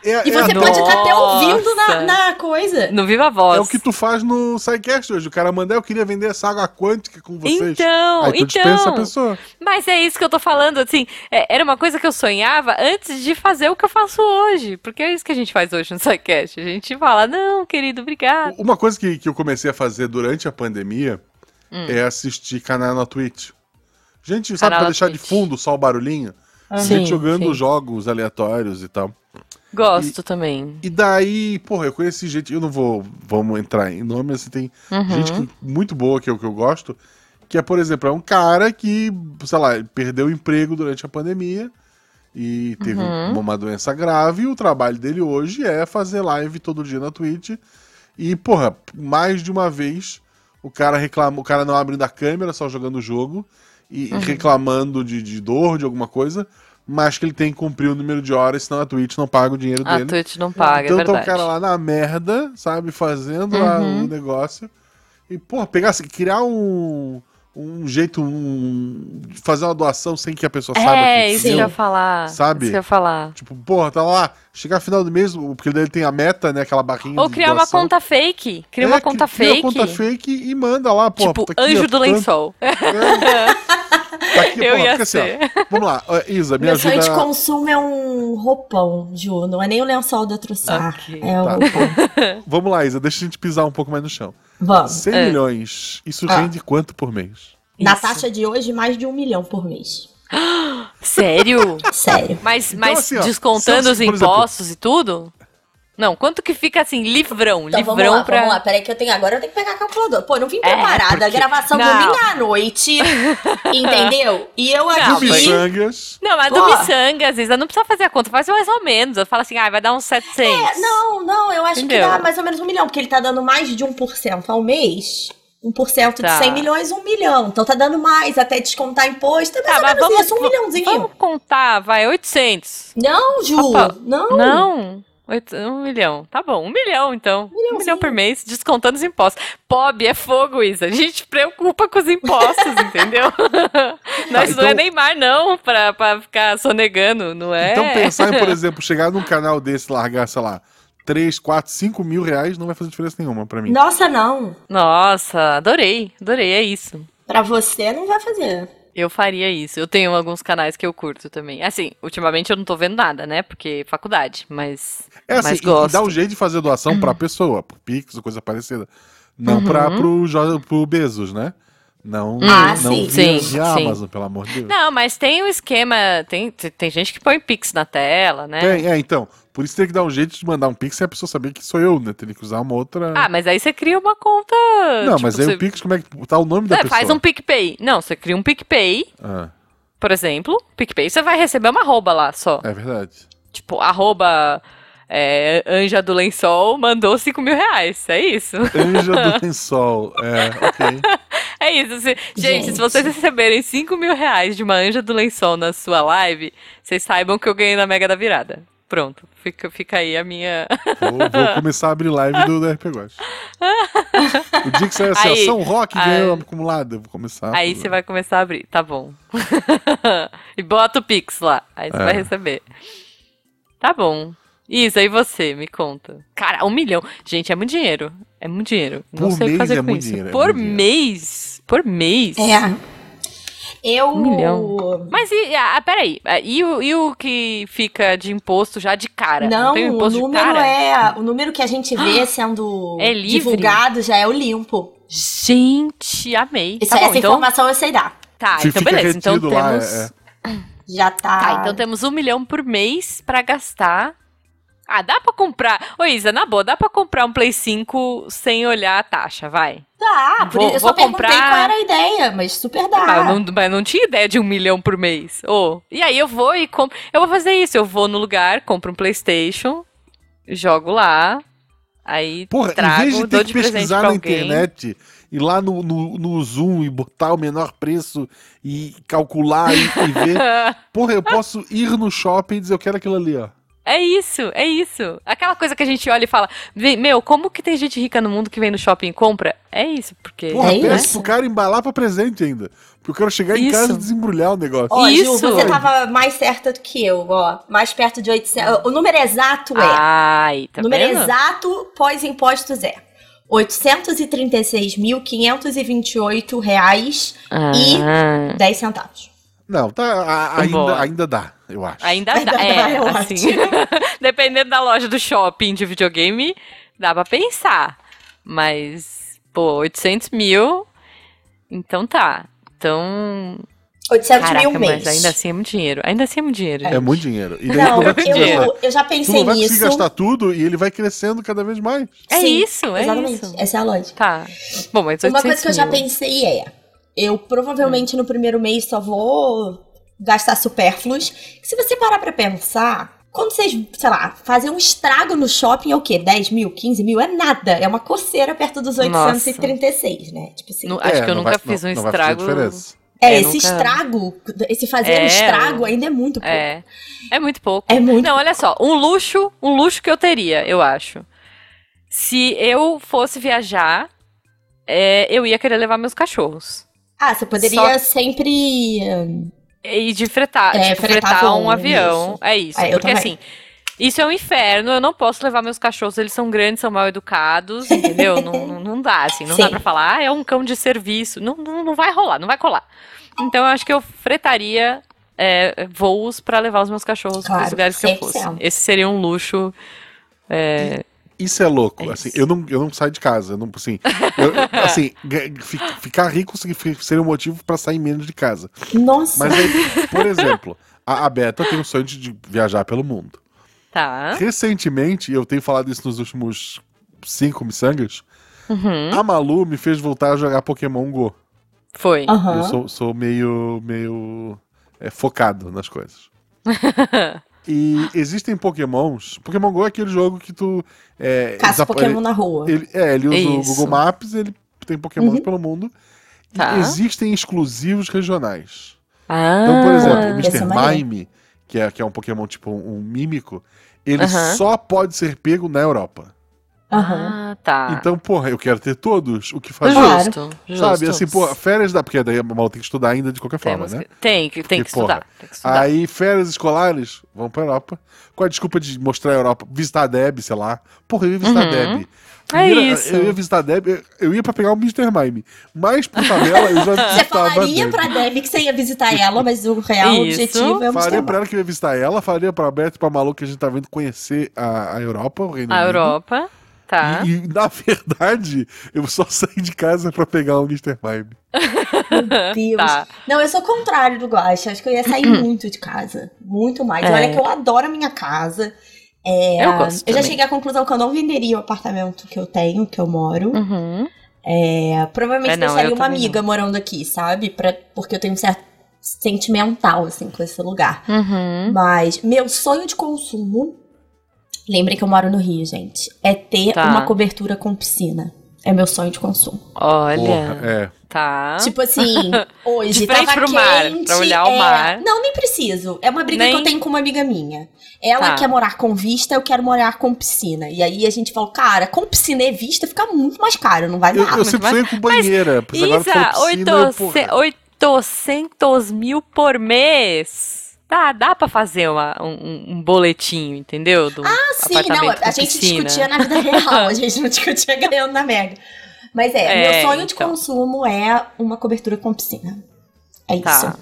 É, E você é, pode estar até ouvindo na, na coisa. No Viva Voz. é o que tu faz no SciCast hoje. O cara manda, eu queria vender essa água quântica com vocês. Então, Aí tu dispensa a então. pessoa. Mas é isso que eu tô falando, assim, é, era uma coisa que eu sonhava antes de fazer o que eu faço hoje. Porque é isso que a gente faz hoje no SciCast. A gente fala, não, querido, obrigado. Uma coisa que, que eu comecei a fazer durante a pandemia Hum. é assistir canal na Twitch. Gente, sabe, Canal pra deixar de Twitch. fundo só o barulhinho? Sim, Gente jogando sim. jogos aleatórios e tal. Gosto também. E daí, porra, eu conheci gente, eu não vou, vamos entrar em nome, assim, tem Uhum. gente que- muito boa que eu, que eu gosto, que é, por exemplo, é um cara que, sei lá, perdeu o emprego durante a pandemia e teve Uhum. uma doença grave e o trabalho dele hoje é fazer live todo dia na Twitch e, porra, mais de uma vez o cara reclama, o cara não abrindo a câmera, só jogando o jogo e Uhum. e reclamando de, de dor, de alguma coisa, mas que ele tem que cumprir o número de horas, senão a Twitch não paga o dinheiro A dele. Twitch não paga, Então é tá verdade. o cara lá na merda, sabe, fazendo lá Uhum. o negócio. E, pô, pegar assim, criar um, um jeito, um, fazer uma doação sem que a pessoa saiba É, que isso que eu ia falar. Sabe? Isso que eu ia falar. Tipo, porra, tá lá, chegar final do mês, porque daí ele tem a meta, né, aquela barrinha Ou de criar uma doação. conta fake. Cria É, uma conta cria uma fake. conta fake e manda lá, pô. tipo, tá aqui, anjo ó, do tanto- lençol. É. (laughs) Tá aqui, Eu porra, ia porque assim, ó, vamos lá, Isa, me Meu sonho de ajuda. consumo é um roupão, Ju. Não é nem o lençol da Trussar. Ok. É o Tá. roupão. Vamos lá, Isa, deixa a gente pisar um pouco mais no chão. Vamos. 100 É. milhões, isso Ah. rende quanto por mês? Na Isso. taxa de hoje, mais de um milhão por mês. (gasps) Sério? Sério. Mas, Então, mas assim, ó, descontando os por exemplo- impostos e tudo? Não, quanto que fica assim, livrão, Então livrão vamos lá, pra... vamos lá. Peraí que eu tenho agora, eu tenho que pegar a calculadora. Pô, não vim É, preparada. A porque- gravação Não. domingo à noite. (laughs) entendeu? E eu Não, aqui. Miçangas. Não, mas Ó. do às vezes, não precisa fazer a conta, faz mais ou menos. Eu falo assim, ah, vai dar uns 700. É, não, não, eu acho Entendeu? que dá mais ou menos um milhão, porque ele tá dando mais de 1% ao mês. 1% Tá. de 100 milhões, um milhão. Então tá dando mais, até descontar imposto. É Tá, mas vamos, isso, um milhãozinho. vamos contar, vai, 800. Não, Ju, Opa, não. Não? Oito- Um milhão. Tá bom, um milhão então. Um milhão por mês, descontando os impostos. POB é fogo, Isa. A gente preocupa com os impostos, (laughs) entendeu? (laughs) Nós não então- é Neymar, não, pra, pra ficar sonegando, não é? Então pensar em, por (laughs) exemplo, chegar num canal desse e largar, sei lá, 3, 4, 5 mil reais não vai fazer diferença nenhuma pra mim. Nossa, não. Nossa, adorei, adorei, é isso. Pra você não vai fazer. Eu faria isso. Eu tenho alguns canais que eu curto também. Assim, ultimamente eu não tô vendo nada, né? Porque faculdade, mas. É assim, mas gosto. dá um jeito de fazer doação pra (clears throat) pessoa, por Pix ou coisa parecida. Não pra, Uhum. pro, Jo- pro Bezos, né? Não, Ah, não sim. Sim. Amazon, pelo amor de Deus. Não, mas tem um esquema. Tem, tem tem gente que põe Pix na tela, né? Tem, é, então. Por isso tem que dar um jeito de mandar um Pix sem a pessoa saber que sou eu, né? Teria que usar uma outra. Ah, mas aí você cria uma conta. não, tipo, mas aí você... o Pix, como é que tá o nome da É, pessoa? faz um PicPay. Não, você cria um PicPay, Ah, por exemplo. PicPay, você vai receber uma arroba lá só. é verdade. Tipo, arroba é, Anja do Lençol mandou 5 mil reais. É isso. Anja do (laughs) Lençol. É, ok. (laughs) É isso. Se- gente, Gente. se vocês receberem 5 mil reais de uma Anja do Lençol na sua live, vocês saibam que eu ganhei na Mega da Virada. Pronto, fica, fica aí a minha. Vou, vou (laughs) começar a abrir live do, do RPG Watch. O dia que sair assim, Aí- São Roque aí- ganhou acumulado, eu vou começar. Aí você vai começar a abrir, tá bom. (laughs) e bota o Pix lá, aí você É. vai receber. Tá bom. Isa, e você? Me conta. Cara, um milhão. Gente, é muito dinheiro. É muito dinheiro. Não Por sei o que mês fazer é com muito isso. dinheiro, é Por dinheiro. mês. Por mês. É. Eu. Um milhão. Mas e, ah, peraí. ah, E o, e o que fica de imposto já de cara? Não, tem um o imposto de número cara? é. O número que a gente vê (gasps) sendo É livre? divulgado já é o limpo. Gente, amei. Isso, tá bom, essa então. informação eu sei dar. Tá, Se então beleza. Então lá, temos. é- Já tá. Tá, então temos um milhão por mês pra gastar. Ah, dá pra comprar. Ô, Isa, na boa, dá pra comprar um Play 5 sem olhar a taxa, vai. Tá, por Vou- isso eu vou só perguntei comprar- qual era a ideia, mas super dá. Eu não, mas não tinha ideia de um milhão por mês. Ô, e aí eu vou e compro. Eu vou fazer isso. Eu vou no lugar, compro um PlayStation, jogo lá. Aí Porra, trago, em vez de dou ter de que presente pesquisar pra na alguém. internet, ir lá no, no, no Zoom e botar o menor preço e calcular e, e ver. (laughs) Porra, eu posso ir no shopping e dizer eu quero aquilo ali, ó. É isso, é isso. Aquela coisa que a gente olha e fala, "Vê, meu, como que tem gente rica no mundo que vem no shopping e compra? É isso, porque. Porra, É peço isso. pro cara embalar pra presente ainda. Porque eu quero chegar em Isso. casa e desembrulhar o negócio. Ó, Gil, Isso. você tava mais certa do que eu, ó. Mais perto de 800. O número exato é. Ai, tá o número vendo? exato pós-impostos é. 836.528 reais e Ah, 10 centavos. Não, tá, a- ainda, Boa. ainda dá, eu acho. ainda Ainda dá, dá, é, eu assim. (laughs) Dependendo da loja do shopping de videogame, dá pra pensar. Mas, pô, 800 mil, então tá. Então, 800 caraca, mil mas mês. ainda assim é muito dinheiro. Ainda assim é muito dinheiro, É gente. muito dinheiro. E daí tu Não, conseguir gastar. eu, eu já Tu pensei não vai conseguir nisso. gastar tudo e ele vai crescendo cada vez mais. É Sim, isso, é Exatamente. isso. Essa é a lógica. Tá. Bom, mas 800 Uma coisa que eu já pensei é: eu provavelmente no primeiro mês só vou gastar supérfluos. Se você parar pra pensar, quando vocês, sei lá, fazem um estrago no shopping é o quê? 10 mil, 15 mil? É nada. É uma coceira perto dos Nossa. 836, né? Tipo assim. Não- Acho que eu não nunca vai- fiz não- um não vai fazer estrago. diferença. é, é, esse nunca- estrago, esse fazer É, um estrago ainda é muito pouco. É. É muito pouco. É muito. Não, olha só, um luxo, um luxo que eu teria, eu acho. Se eu fosse viajar, é, eu ia querer levar meus cachorros. Ah, você poderia sempre. E de fretar, É, tipo, fretar fretar um avião. isso. É isso. É, eu porque assim, isso é um inferno. Eu não posso levar meus cachorros, eles são grandes, são mal educados, entendeu? (laughs) não, não, não dá, assim. Não Sim. dá pra falar, ah, é um cão de serviço. Não, não, não vai rolar, não vai colar. Então eu acho que eu fretaria é, voos pra levar os meus cachorros Claro, pros lugares que eu fosse. 100%. Esse seria um luxo. é, Isso é louco. É assim, isso. eu não, eu não saio de casa. Eu não, assim, eu- (laughs) assim ficar rico seria um motivo pra sair menos de casa. Nossa. Mas aí, por exemplo, a, a Beta tem o sonho de viajar pelo mundo. Tá. Recentemente, eu tenho falado isso nos últimos cinco miçangas, Uhum. a Malu me fez voltar a jogar Pokémon GO. Foi. Aham. Eu sou, sou meio, meio é, focado nas coisas. (laughs) E existem Pokémons. Pokémon GO é aquele jogo que tu. É, Caça Pokémon na rua. Ele, é, ele usa o. Google Maps, ele tem Pokémons Uhum. pelo mundo. E Tá. existem exclusivos regionais. Ah, Então, por exemplo, o Mr. é. Mime, que é, que é um Pokémon tipo um, um mímico, ele Aham. só pode ser pego na Europa. Aham. Ah, tá. Então, porra, eu quero ter todos. O que fazer? Justo, justo. Sabe, assim, pô, férias da. Porque daí a Malu tem que estudar ainda de qualquer forma, Temos né? que- Tem, que, tem que Porque, porra, estudar. Tem que estudar. Aí, férias escolares, vamos pra Europa. Com a desculpa de mostrar a Europa, visitar a Deb, sei lá. Porra, eu ia visitar a Uhum. Deb. É isso. Eu ia visitar a Deb, eu- eu ia pra pegar o Mr. Mime. Mas, por tabela, eu já (laughs) Você visitava a falaria Deb. pra Debbie que você ia visitar ela, mas o real Isso. objetivo é o Falaria Mr. pra ela que eu ia visitar ela, falaria pra Beto e pra Malu que a gente tá vindo conhecer a, a Europa, o Reino A Unido. Europa, tá. E, e, na (laughs) verdade, eu só saí de casa pra pegar o Mr. Mime. (laughs) Deus. Tá. Não, eu sou o contrário do Guaxa. Acho que eu ia sair (clears throat) muito de casa. Muito mais. É. Olha que eu adoro a minha casa. É, Eu gosto eu já também. cheguei à conclusão que eu não venderia o apartamento que eu tenho, que eu moro. Uhum. É, provavelmente É, não, deixaria eu uma amiga morando aqui, sabe? Pra, porque eu tenho um certo sentimental, assim, com esse lugar. Uhum. Mas meu sonho de consumo, lembrem que eu moro no Rio, gente, é ter Tá. uma cobertura com piscina. É meu sonho de consumo. Olha, Porra, é. tá. Tipo assim, (laughs) hoje De frente tava pro mar, quente, pra olhar o é, mar. Não, nem preciso. É uma briga Nem- que eu tenho com uma amiga minha. Ela Tá. quer morar com vista, eu quero morar com piscina. E aí a gente falou, cara, com piscina e vista fica muito mais caro, não vai Eu, dar. eu sempre mas- sonhei com banheira. tu Isa, piscina, eu, oitoce- porra. 800 mil por mês. Dá, dá pra fazer uma- um, um boletinho, entendeu? Do Ah, sim, não, apartamento com a gente piscina. discutia na vida real, a (laughs) gente não discutia ganhando na Mega. Mas é, É, meu sonho de então. consumo é uma cobertura com piscina. É isso. Tá.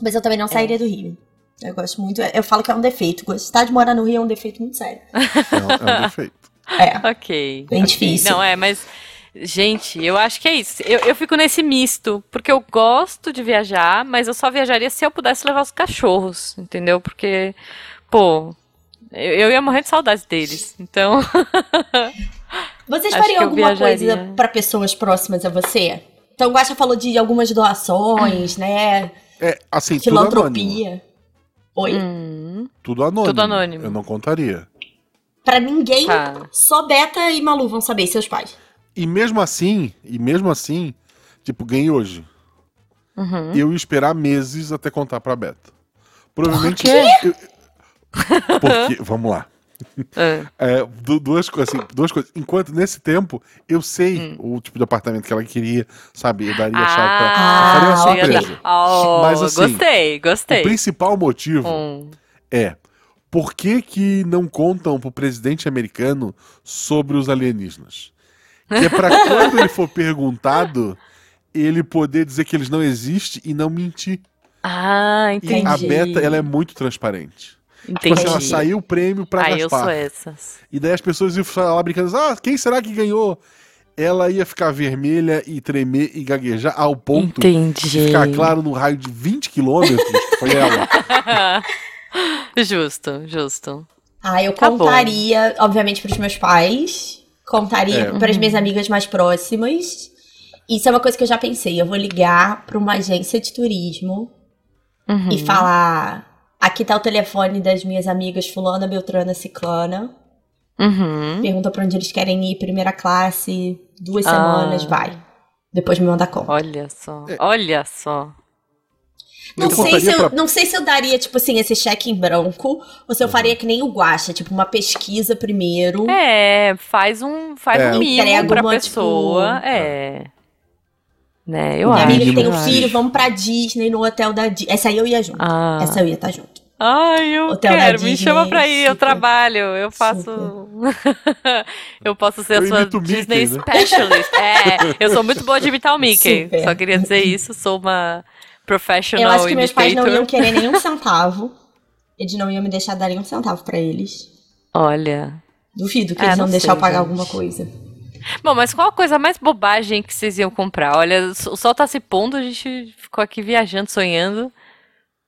Mas eu também não sairia do Rio. Eu gosto muito, eu falo que é um defeito. Gostar de morar no Rio é um defeito muito sério. É um, é um defeito. É. (laughs) Ok. Bem ok. difícil. Não, é, mas. Gente, eu acho que é isso. Eu, eu fico nesse misto, porque eu gosto de viajar, mas eu só viajaria se eu pudesse levar os cachorros, entendeu? Porque, pô, eu, eu ia morrer de saudade deles. Então. (laughs) Vocês fariam alguma viajaria. coisa pra pessoas próximas a você? Então, o Guaxa falou de algumas doações, né? É, assim. Filantropia. Oi? hum, Tudo anônimo. Tudo anônimo. Eu não contaria. Pra ninguém, tá. só Beta e Malu vão saber, seus pais. E mesmo assim, e mesmo assim, tipo, ganhei hoje. Uhum. Eu ia esperar meses até contar pra Beta. Provavelmente. Por quê? eu- Porque, (laughs) vamos lá. É. É, du- duas coisas, assim, duas coisas. Enquanto, nesse tempo, eu sei Hum. o tipo de apartamento que ela queria, sabe? Eu daria a chave pra. Ah, faria uma surpresa. Oh, Mas, assim, gostei, O gostei. principal motivo Hum. é por que, que não contam pro presidente americano sobre os alienígenas? Que é pra (laughs) quando ele for perguntado, ele poder dizer que eles não existem e não mentir. Ah, E entendi. a Beta, ela é muito transparente. Tipo Entendi. assim, ela saiu o prêmio pra Ah, eu Gaspar. sou essas. E daí as pessoas iam falar lá brincando, ah, quem será que ganhou? Ela ia ficar vermelha e tremer e gaguejar ao ponto Entendi. de ficar claro no raio de 20 quilômetros que foi ela. (laughs) justo, justo. Ah, eu Tá bom. contaria, obviamente, pros meus pais. Contaria É. pras minhas amigas mais próximas. Isso é uma coisa que eu já pensei. Eu vou ligar pra uma agência de turismo Uhum. e falar: aqui tá o telefone das minhas amigas Fulana, Beltrana, Ciclana. Uhum. Pergunta pra onde eles querem ir, primeira classe, duas Ah. semanas, vai. Depois me manda conta. Olha só, olha só. Não Eu sei, se eu, pra- não sei se eu daria, tipo assim, esse cheque em branco, ou se eu faria que nem o Guaxa, tipo, uma pesquisa primeiro. É, faz um, faz É. um mimo pra uma, pessoa. tipo, É. Né, eu Minha acho. amiga que tem eu um acho. filho, vamos pra Disney, no hotel da Disney. Essa aí eu ia junto. Ah. Essa eu ia estar junto. Ai, eu Hotel da quero, me Disney, chama pra ir, eu super. trabalho, eu faço. (laughs) eu posso ser a Eu sua imito o Mickey, Disney né? Specialist. É, eu sou muito boa de imitar o Mickey. Super. Só queria dizer isso, sou uma professional Eu acho que meus pais não iam querer nenhum centavo. Eles não iam me deixar dar nenhum centavo pra eles. Olha. Duvido que Ah, eles não iam deixar eu pagar gente. alguma coisa. Bom, mas qual a coisa mais bobagem que vocês iam comprar? Olha, o sol tá se pondo, a gente ficou aqui viajando, sonhando.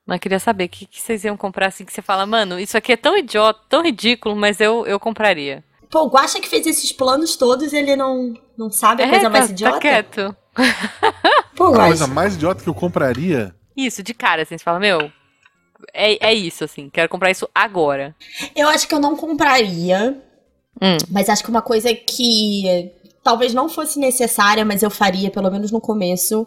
Mas queria saber o que, que vocês iam comprar assim que você fala, mano, isso aqui é tão idiota, tão ridículo, mas eu, eu compraria. Pô, o Guaxa que fez esses planos todos, ele não, não sabe a É, coisa tá, mais tá idiota? quieto. Pô, A coisa mais idiota que eu compraria. Isso, de cara, assim, você fala, meu, é, é isso, assim, quero comprar isso agora. Eu acho que eu não compraria, Hum. mas acho que uma coisa que talvez não fosse necessária, mas eu faria, pelo menos no começo,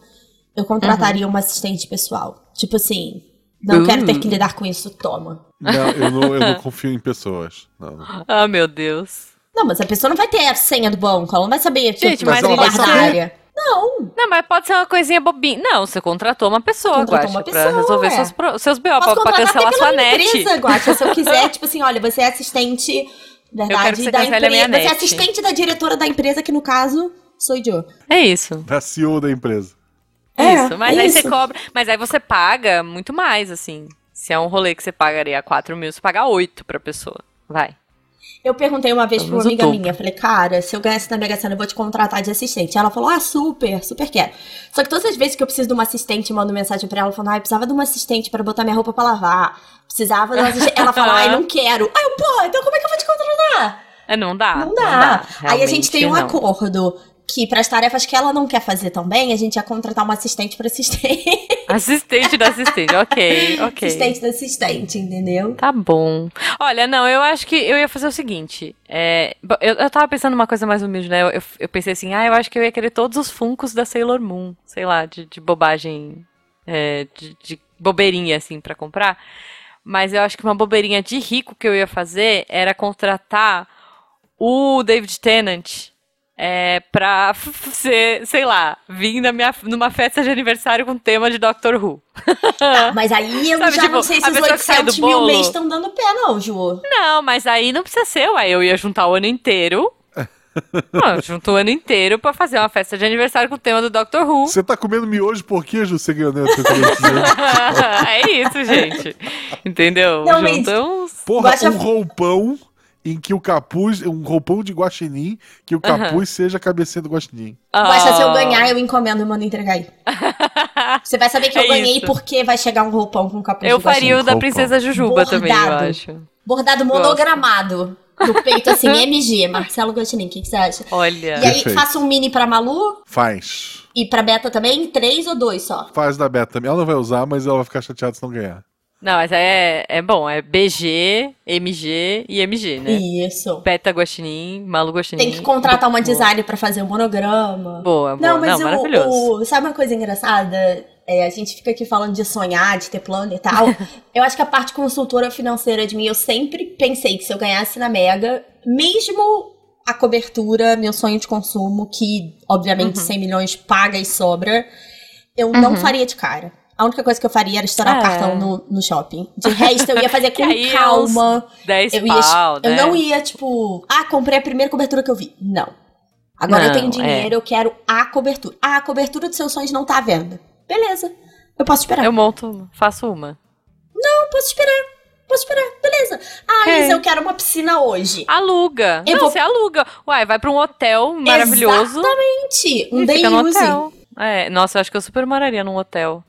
eu Uhum. contrataria uma assistente pessoal. Tipo assim, Não Uh. quero ter que lidar com isso, toma. Não, eu não, eu não (laughs) confio em pessoas. Não. Ah, meu Deus. Não, mas a pessoa não vai ter a senha do banco, ela não vai saber Gente, eu mas ela vai miliardária. Não, Não, mas pode ser uma coisinha bobinha. Não, você contratou uma pessoa, Contratou Guaxa, uma pra pessoa, resolver é. seus, pro- seus BO, posso pra, pra cancelar até sua net. empresa, Guaxa, se eu (laughs) quiser, tipo assim, olha, você é assistente, verdade, quero que você da empresa, você é assistente da diretora da empresa, que no caso, sou eu. É isso. Da CEO da empresa. É, isso. Mas é aí isso. você cobra. Mas aí você paga muito mais, assim. Se é um rolê que você pagaria 4 mil, você paga 8 pra pessoa. Vai. Eu perguntei uma vez pra uma amiga topo. minha, falei, cara, se eu ganhasse na Mega Sena, eu vou te contratar de assistente. Ela falou, ah, super, super quero. Só que todas as vezes que eu preciso de uma assistente, mando mensagem pra ela, falando, ah, eu precisava de uma assistente pra botar minha roupa pra lavar. Precisava de uma assistente. Ela fala, ai, (laughs) não quero. Aí eu, pô, então como é que eu vou te contratar? É, não dá. Não dá. Aí a gente tem um não. acordo que para as tarefas que ela não quer fazer também, a gente ia contratar uma assistente para assistente. (laughs) Assistente da assistente, ok, ok. assistente da assistente, entendeu? Tá bom. Olha, não, eu acho que eu ia fazer o seguinte. É, eu, eu tava pensando numa coisa mais humilde, né? Eu, eu, eu pensei assim, ah, eu acho que eu ia querer todos os funcos da Sailor Moon. Sei lá, de, de bobagem. é, de, de bobeirinha, assim, pra comprar. Mas eu acho que uma bobeirinha de rico que eu ia fazer era contratar o David Tennant. É, pra (laughs) ser, sei lá, vir na minha, numa festa de aniversário com tema de Doctor Who. Mas aí eu (laughs) Sabe, já tipo, não sei se a os pessoa que sai do 800 mil bolo- mês estão dando pé, não, Ju. Não, mas aí não precisa ser, uai. Eu ia juntar o ano inteiro. (laughs) Não, eu junto o ano inteiro pra fazer uma festa de aniversário com o tema do Doctor Who. Você tá comendo miojo por quê, Ju? Você ganhou né? É isso, gente. Entendeu? Não, mas- Junta uns. Porra, um roupão em que o capuz, um roupão de guaxinim, que o capuz seja a cabecinha do guaxinim. Basta se eu Ah. ganhar, eu encomendo e mando entregar aí. (laughs) Você vai saber que eu É ganhei isso. porque vai chegar um roupão com capuz Eu de guaxinim. faria o da. Princesa Jujuba também, eu Bordado. acho. Bordado monogramado. No peito, assim, (laughs) MG. Marcelo Guaxinim, o que, que você acha? Olha. E aí, Perfeito. faço um mini pra Malu Faz. e pra Beta também, três ou dois só? Faz da Beta também. Ela não vai usar, mas ela vai ficar chateada se não ganhar. Não, mas é, é bom. É BG, MG e MG, né? Isso. Beta Guaxinim, Malu Guaxinim. Tem que contratar uma Boa. designer pra fazer o monograma. Boa, boa. Não, mas o- maravilhoso. o, sabe uma coisa engraçada? É, a gente fica aqui falando de sonhar, de ter plano e tal. (laughs) eu acho que a parte consultora financeira de mim, eu sempre pensei que se eu ganhasse na Mega, mesmo a cobertura, meu sonho de consumo, que obviamente Uhum. 100 milhões paga e sobra, eu não faria de cara. A única coisa que eu faria era estourar É. o cartão no, no shopping. De resto, eu ia fazer (laughs) com é calma. 10 Eu, ia, pau, eu né? não ia, tipo, ah, comprei a primeira cobertura que eu vi. Não. Agora eu Não, tenho dinheiro, eu quero a cobertura. Ah, a cobertura dos seus sonhos não tá à venda. Beleza. Eu posso esperar. Eu Eu monto, faço uma. posso esperar. Posso esperar. Beleza. Ah, Ok. Isa, eu quero uma piscina hoje. Aluga. Eu não, vou- você aluga. Uai, vai pra um hotel maravilhoso. Exatamente. Um day use. hotel. É, nossa, eu acho que eu super moraria num hotel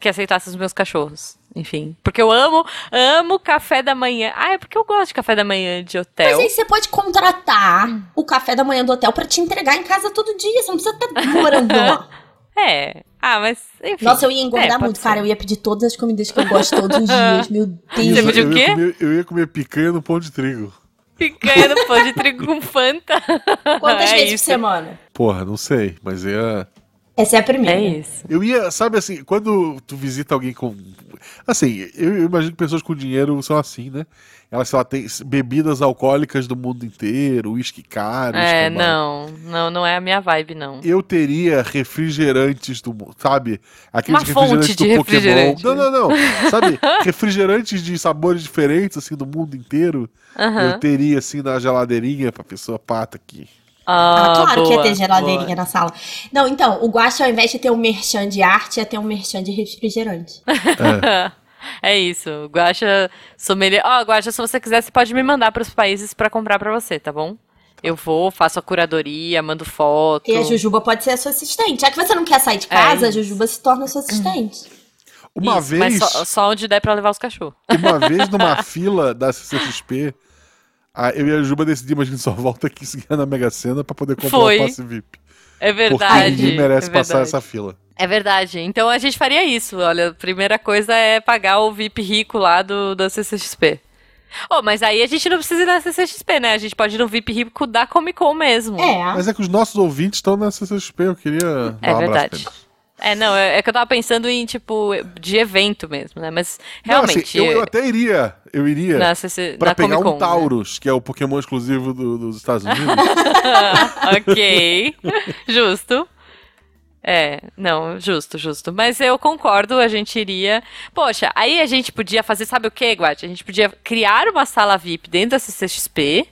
que aceitasse os meus cachorros. Enfim. Porque eu amo, amo café da manhã. Ah, é porque eu gosto de café da manhã de Mas hotel. aí você pode contratar o café da manhã do hotel pra te entregar em casa todo dia. Você não precisa estar morando lá. (laughs) É. Ah, mas enfim. Nossa, eu ia É, engordar pode muito, ser. cara. Eu ia pedir todas as comidas que eu gosto todos os (laughs) dias. Meu Deus. Você pediu o eu, quê? ia comer, eu ia comer picanha no pão de trigo. Picanha no pão de (laughs) trigo com Fanta. Quantas é vezes isso. por semana? Porra, não sei, mas ia. Essa é a primeira. É isso. Eu ia, sabe assim, quando tu visita alguém com. Assim, eu, imagino que pessoas com dinheiro são assim, né? Elas, sei lá, têm bebidas alcoólicas do mundo inteiro, uísque caro. É, não. Não, não é a minha vibe, não. Eu teria refrigerantes do mundo, sabe? Aqueles Uma fonte refrigerantes de do Pokémon. refrigerante. Não, não, não. sabe? (laughs) Refrigerantes de sabores diferentes, assim, do mundo inteiro. Aham. Eu teria, assim, na geladeirinha pra pessoa pata aqui. Ah, Ah, claro que ia boa, ter geladeirinha boa. na sala. Não, então, o Guaxa, ao invés de ter um merchan de arte, ia ter um merchan de refrigerante. (laughs) É isso. Guaxa sommelier. Ó, Guaxa, se você quiser, você pode me mandar para os países para comprar para você, tá bom? Eu vou, faço a curadoria, mando foto. E a Jujuba pode ser a sua assistente. Já que você não quer sair de casa, a É isso. Jujuba se torna sua assistente. Uma Isso, vez. Mas só, só onde der para levar os cachorros. Uma vez (laughs) numa fila da CCXP, a- eu e a Juba decidimos a gente só volta aqui (laughs) seguir na Mega Sena pra poder comprar Foi. o passe VIP. É Porque verdade. ninguém merece é passar verdade. essa fila. É verdade. Então a gente faria isso. Olha, a primeira coisa é pagar o VIP rico lá do, da CCXP. Oh, mas aí a gente não precisa ir na CCXP, né? A gente pode ir no VIP rico da Comic Con mesmo. É. Mas é que os nossos ouvintes estão na CCXP, eu queria dar É um abraço verdade. É, não, é, é que eu tava pensando em, tipo, de evento mesmo, né? Mas realmente. Não, assim, eu, eu até iria. Eu iria. na, CC Pra pegar um Taurus, que é o Pokémon exclusivo do- dos Estados (laughs) Unidos. Né? (laughs) ok. Justo. É, não, justo, justo. Mas eu concordo, a gente iria. Poxa, aí a gente podia fazer, sabe o que, Guat? A gente podia criar uma sala VIP dentro da CCXP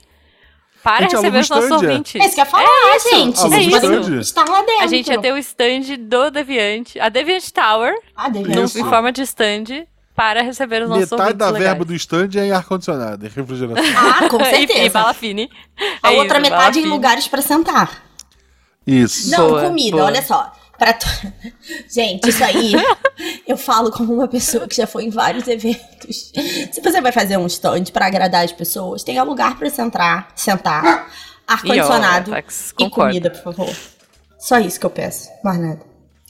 para gente aluga receber os nossos stand, é. ouvintes. É isso que eu ia falar, isso, gente. aluga Vocês o podem stand. estar lá dentro. A gente ia ter o stand do Deviant, a Deviant Tower, Ah, no- devia Isso. em forma de stand, para receber os nossos Metade da legais. verba do stand é em ar-condicionado, em refrigeração. Ah, com (laughs) E- E, certeza. bala fine. A É outra isso, metade em fine. lugares pra sentar. Isso. Não, Boa, comida, boa. olha só. Pra to- (laughs) Gente, isso aí eu falo como uma pessoa que já foi em vários eventos. Se você vai fazer um stand pra agradar as pessoas, tenha lugar pra sentar, sentar, ar-condicionado E, e comida, por favor. Só isso que eu peço, mais nada.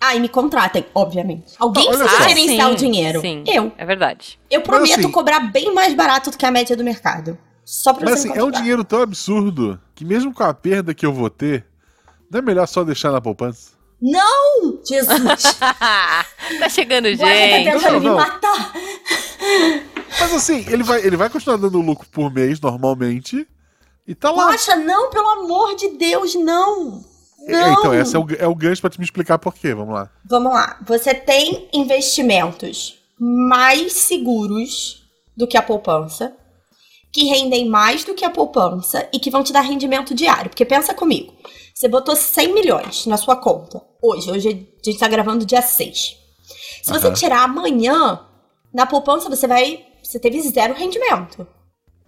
Ah, e me contratem, obviamente. Alguém Olha precisa só. gerenciar sim, o dinheiro. Sim, Eu. É verdade. Eu prometo assim- cobrar bem mais barato do que a média do mercado. Só pra Mas você assim, é um dinheiro tão absurdo que mesmo com a perda que eu vou ter, não é melhor só deixar na poupança? Não! Jesus! (laughs) tá chegando Guarda tá gente. tentando Não, me não. matar. Mas assim, ele vai, ele vai continuar dando lucro por mês, normalmente, e tá lá. Poxa, não, pelo amor de Deus, não! É, Não! Então, esse é o, é o gancho pra te me explicar por quê, vamos lá. Vamos lá. Você tem investimentos mais seguros do que a poupança, que rendem mais do que a poupança e que vão te dar rendimento diário. Porque pensa comigo. Você botou 100 milhões na sua conta. Hoje, hoje a gente tá gravando dia 6. Se você Aham. tirar amanhã, na poupança você vai. Você teve zero rendimento.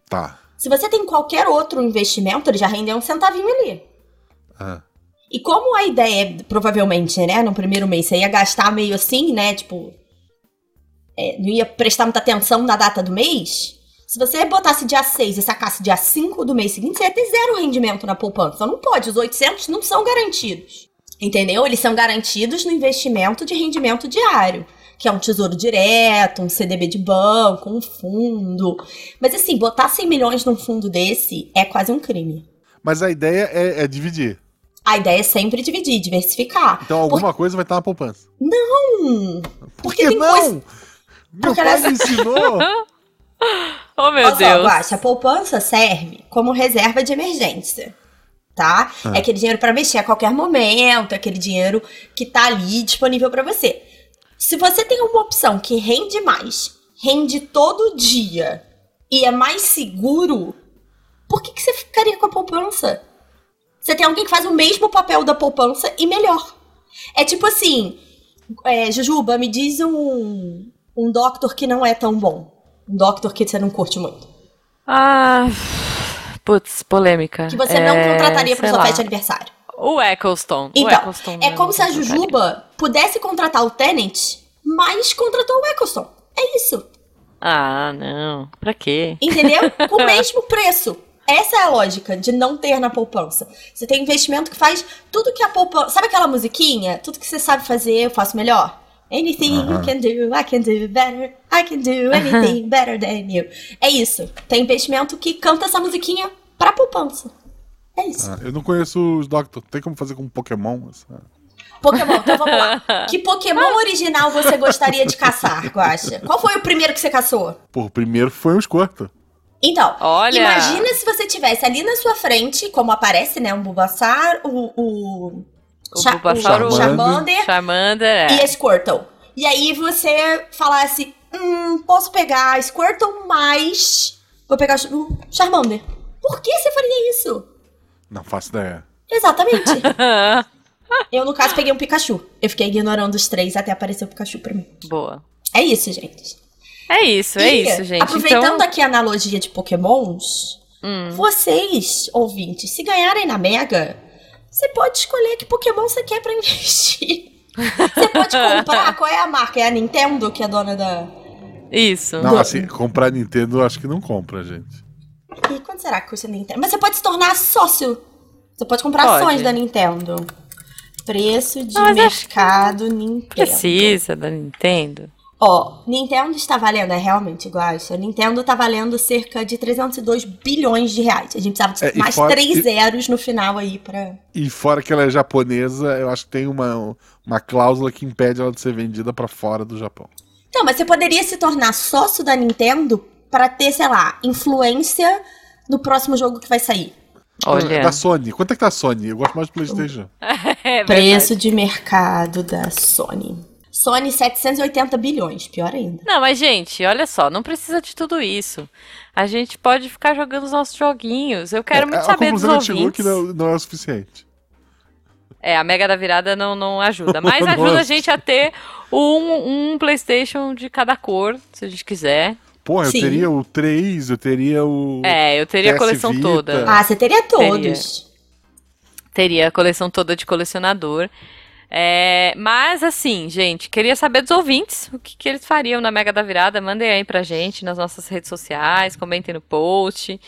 Tá. Se você tem qualquer outro investimento, ele já rendeu um centavinho ali. Ah. E como a ideia, é, provavelmente, né, no primeiro mês, você ia gastar meio assim, né, tipo, é, não ia prestar muita atenção na data do mês, se você botasse dia 6 e sacasse dia 5 do mês seguinte, você ia ter zero rendimento na poupança. Não pode, os 800 não são garantidos. Entendeu? Eles são garantidos no investimento de rendimento diário, que é um tesouro direto, um CDB de banco, um fundo. Mas assim, botar 100 milhões num fundo desse é quase um crime. Mas a ideia é, é dividir. A ideia é sempre dividir, diversificar. Então alguma coisa vai estar na poupança. Hum, Por porque que não? coisa. Meu Porque pai ela- me ensinou. (laughs) (laughs) Oh, meu Olha só, Deus. Guaxa, a poupança serve como reserva de emergência. Tá? Ah. É aquele dinheiro pra mexer a qualquer momento, é aquele dinheiro que tá ali disponível pra você. Se você tem uma opção que rende mais, rende todo dia e é mais seguro, por que, que você ficaria com a poupança? Você tem alguém que faz o mesmo papel da poupança e melhor. É tipo assim, é, Jujuba, me diz um, um doctor que não é tão bom. Doctor que você não curte muito. Ah, putz, polêmica. Que você não É, contrataria pra sua lá. festa de aniversário. O Eccleston. o Então, Eccleston é como não se a. Jujuba pudesse contratar o Tenant, mas contratou o Eccleston. É isso. Ah, não. Pra quê? Entendeu? (laughs) Com o mesmo preço. Essa é a lógica de não ter na poupança. Você tem investimento que faz tudo que a poupança. Sabe aquela musiquinha? Tudo que você sabe fazer, eu faço melhor. Anything you can do, I can do better. I can do anything better than you. É isso. Tem investimento que canta essa musiquinha pra poupança. É isso. Ah, eu não conheço os Doctor. Tem como fazer com Pokémon? Essa- Pokémon, então vamos lá. (laughs) Que Pokémon original você gostaria de caçar, Guaxa? Qual foi o primeiro que você caçou? Pô, o primeiro foi um Squirtle. Então, Olha. imagina se você tivesse ali na sua frente, como aparece, né, um Bulbasaur, o, o, O Cha- Bulbasaur, o o Charmander Charmander, é. e a Squirtle. E aí você falasse, hum, posso pegar a Squirtle, mas vou pegar o Charmander. Por que você faria isso? Não faço ideia. Exatamente. (laughs) Eu, no caso, peguei um Pikachu. Eu fiquei ignorando os três até aparecer o Pikachu pra mim. Boa. É isso, gente. É isso, é E, isso, gente. Aproveitando então, aqui a analogia de Pokémons, hum, vocês, ouvintes, se ganharem na Mega, você pode escolher que Pokémon você quer pra investir. Você pode comprar, (laughs) qual é a marca? É a Nintendo, que é dona da. isso. Não, assim, comprar Nintendo eu acho que não compra, gente. E quanto será que custa a Nintendo? Mas você pode se tornar sócio. Você pode comprar Pode. ações da Nintendo. Preço de acho mercado Nintendo. Precisa da Nintendo. Ó, Nintendo está valendo, é realmente igual isso. A Nintendo tá valendo cerca de 302 bilhões de reais. A gente precisava de É, mais fora- três e- zeros no final aí pra. E fora que ela é japonesa, eu acho que tem uma, uma cláusula que impede ela de ser vendida pra fora do Japão. Não, mas você poderia se tornar sócio da Nintendo pra ter, sei lá, influência no próximo jogo que vai sair. Olha. Da Sony. Quanto é que tá a Sony? Eu gosto mais do PlayStation. (laughs) É Preço de mercado da Sony. Sony 780 bilhões, pior ainda. Não, mas gente, olha só, não precisa de tudo isso. A gente pode ficar jogando os nossos joguinhos. Eu quero muito É, a saber dos ouvintes. que não, não é o suficiente. É, a Mega da Virada não, não ajuda. (laughs) Mas ajuda a gente a ter um, um PlayStation de cada cor, se a gente quiser. Porra, eu Sim. teria o 3, eu teria o. É, eu teria a PS coleção Vita. toda. Ah, você teria todos. Teria a coleção toda de colecionador. É, mas assim, gente, queria saber dos ouvintes o que, que eles fariam na Mega da Virada. Mandem aí pra gente nas nossas redes sociais, comentem no post.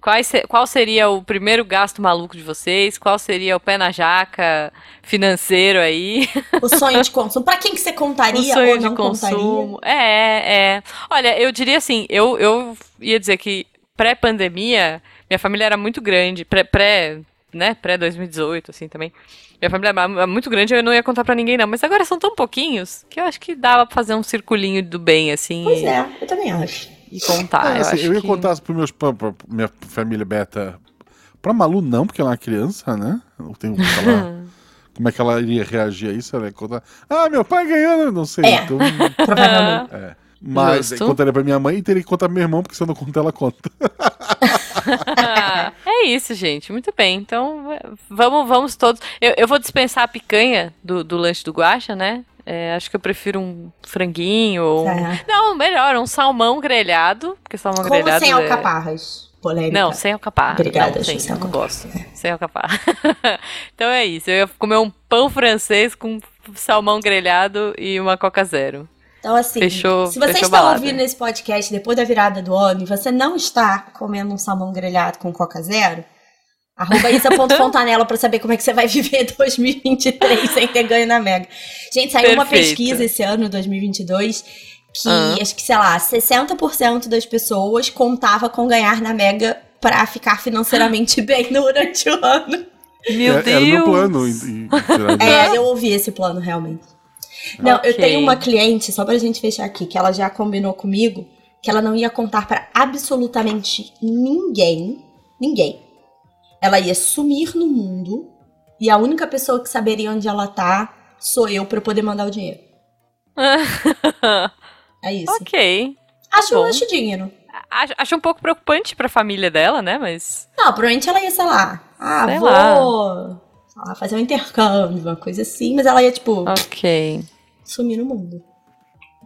Quais qual seria o primeiro gasto maluco de vocês? Qual seria o pé na jaca financeiro aí? O sonho de consumo. Pra quem que você (laughs) O contaria sonho ou de não consumo. É, é. Olha, eu diria assim, eu, eu ia dizer que pré-pandemia, minha família era muito grande, pré, pré né, pré-2018, assim, também. Minha família era muito grande, eu não ia contar pra ninguém, não. Mas agora são tão pouquinhos que eu acho que dava pra fazer um circulinho do bem, assim, Pois e, é, eu também acho. e contar. Ah, eu, assim, acho eu ia que- contar pros meus, pra, pra minha família beta. Pra Malu, não, porque ela é uma criança, né? Eu tenho que falar. (laughs) Como é que ela iria reagir a isso? Ela ia contar. Ah, meu pai ganhando, não sei. É. Então, (laughs) Provavelmente. é. Mas Justo. eu contaria pra minha mãe e teria que contar pro meu irmão, porque se eu não contar, ela conta. (laughs) É isso, gente. Muito bem. Então, é, vamos, vamos todos. Eu, eu vou dispensar a picanha do, do lanche do Guaxa, né? É, acho que eu prefiro um franguinho ou. um- É. Não, melhor, um salmão grelhado. Porque salmão Como grelhado. sem é- alcaparras. Polêmica. Não, sem alcaparra. Obrigada, não, sem, não gosto. Sem alcaparra. (laughs) então é isso. Eu ia comer um pão francês com salmão grelhado e uma Coca Zero. Então, assim, Fechou- se você está balada. ouvindo esse podcast depois da virada do ano e você não está comendo um salmão grelhado com Coca Zero, arroba isa.fontanela para saber como é que você vai viver (laughs) 2023 sem ter ganho na Mega. Gente, saiu uma Perfeito. pesquisa esse ano, 2022, que Ah. acho que, sei lá, 60% das pessoas contava com ganhar na Mega para ficar financeiramente (laughs) bem durante o ano. Meu É- Deus! Era o meu plano. em- em- (laughs) em- É, eu ouvi esse plano realmente. Não, eu Ok. tenho uma cliente, só pra gente fechar aqui, que ela já combinou comigo que ela não ia contar pra absolutamente ninguém, ninguém. Ela ia sumir no mundo e a única pessoa que saberia onde ela tá sou eu pra eu poder mandar o dinheiro. (laughs) É isso. ok. Acho, bom. acho dinheiro. Acho, acho um pouco preocupante pra família dela, né? Mas. Não, provavelmente ela ia, sei lá, ah, Sei vou lá. Fazer um intercâmbio, uma coisa assim, mas ela ia, tipo, Ok. sumir no mundo.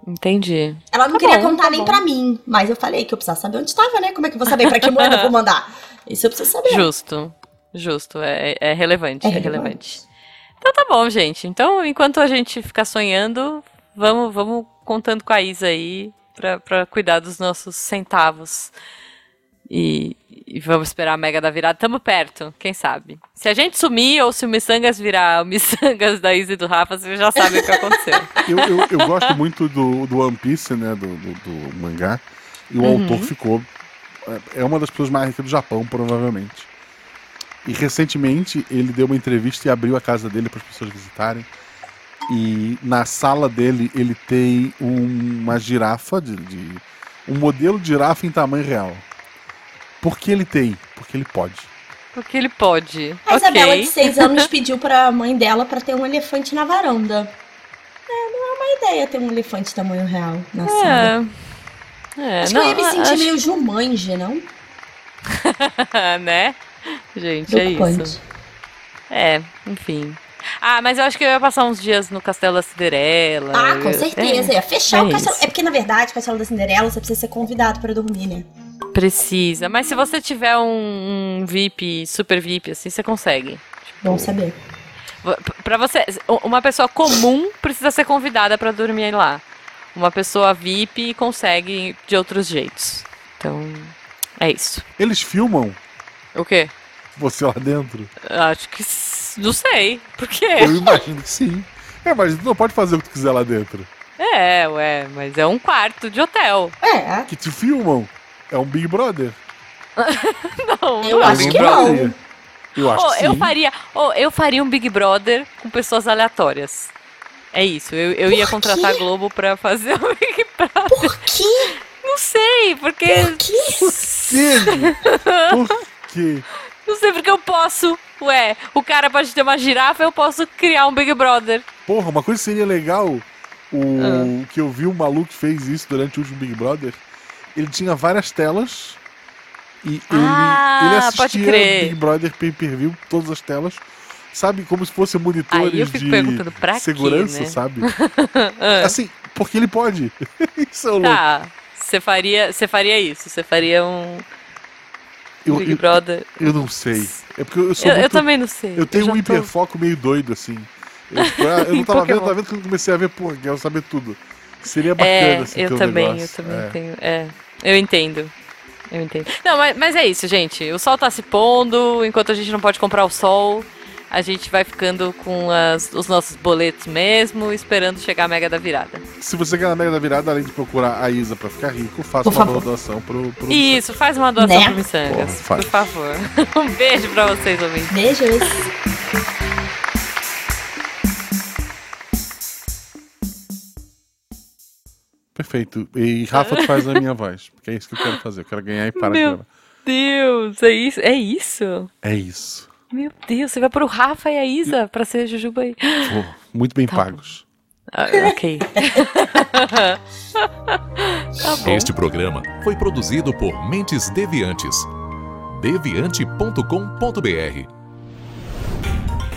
Entendi. Ela não Tá queria bom, contar tá nem bom. pra mim, mas eu falei que eu precisava saber onde estava, né? Como é que eu vou saber pra que moeda eu vou mandar? Isso eu preciso saber. Justo. Justo. É, é relevante. É É, relevante. relevante. Então tá bom, gente. Então, enquanto a gente ficar sonhando, vamos, vamos contando com a Isa aí pra, pra cuidar dos nossos centavos. E, e vamos esperar a Mega da virada. Tamo perto, quem sabe. Se a gente sumir ou se o Missangas virar o Missangas da e do Rafa, você já sabe o que aconteceu. (laughs) Eu, eu, eu gosto muito do, do One Piece, né? Do, do, do mangá. E o Uhum. autor ficou. é- É uma das pessoas mais ricas do Japão, provavelmente. E recentemente ele deu uma entrevista e abriu a casa dele para as pessoas visitarem. E na sala dele ele tem um- uma girafa, de, de- um modelo de girafa em tamanho real. Por que ele tem? Porque ele pode. Porque ele pode. A Isabela, ok. de seis anos, (laughs) pediu pra mãe dela pra ter um elefante na varanda. É, não é uma ideia ter um elefante tamanho real na sala. É. É, Acho não, que eu ia me sentir acho- meio Jumanji, não? (laughs) né? Gente, é isso. É, enfim. Ah, mas eu acho que eu ia passar uns dias no Castelo da Cinderela. Ah, com certeza. É, Ia fechar é o castelo. isso. É porque, na verdade, o castelo da Cinderela você precisa ser convidado pra dormir, né? Precisa. Mas se você tiver um, um VIP, super VIP, assim, você consegue. Bom saber. Pra você, uma pessoa comum precisa ser convidada pra dormir lá. Uma pessoa VIP consegue de outros jeitos. Então, é isso. Eles filmam O quê? você lá dentro? Acho que. Não sei. Por quê? Eu imagino que sim. É, mas tu não pode fazer o que tu quiser lá dentro. É, ué, mas é um quarto de hotel. É, Que te filmam. É um Big Brother. Não, (laughs) Eu não é acho Big que Brother. não. faria. Eu acho Oh, que sim. eu faria, oh, eu faria um Big Brother com pessoas aleatórias. É isso, eu, eu ia Por contratar a quê? Globo pra fazer um (laughs) Big Brother. Por quê? Não sei, porque. Por quê? Por quê? Não sei porque eu posso. Ué, o cara pode ter uma girafa, eu posso criar um Big Brother. Porra, uma coisa seria legal, o Ah. que eu vi um maluco que fez isso durante o último Big Brother, ele tinha várias telas e ele, Ah, ele assistia. Big Brother pay-per-view, todas as telas, sabe, como se fossem monitores Aí eu fico de perguntando, pra quê, segurança, né? sabe? (laughs) Assim, porque ele pode. (laughs) isso é o louco. Tá, você faria, você faria isso, você faria um Eu, Big eu, Brother. eu não sei. É porque eu sou Eu, eu muito- também não sei. Eu tenho um tô- hiperfoco meio doido, assim. Eu, tipo, ah, eu não (laughs) tava vendo, Pokémon. tava vendo que eu comecei a ver, pô, quero saber tudo. Seria bacana, É, assim, eu também, negócio. eu também É. tenho. É, eu entendo. Eu entendo. Não, mas, mas é isso, gente. O sol tá se pondo, enquanto a gente não pode comprar o sol, a gente vai ficando com as- os nossos boletos mesmo, esperando chegar a mega da virada. Se você quer na Mega da Virada, além de procurar a Isa pra ficar rico, faça Por uma favor. doação pro, pro Isso, faz uma doação Né? pro Missangas, Porra, por favor. (laughs) Um beijo pra vocês, ouvintes. Beijos. Perfeito. E Rafa, tu faz a minha voz. Porque é isso que eu quero fazer. Eu quero ganhar e parar de Meu gravar. Deus, é isso? É isso? É isso. Meu Deus, você vai pro Rafa e a Isa pra ser Jujuba aí. Pô, muito bem Tá pagos. Ah, ok. (laughs) tá bom. Este programa foi produzido por Mentes Deviantes. deviante.com.br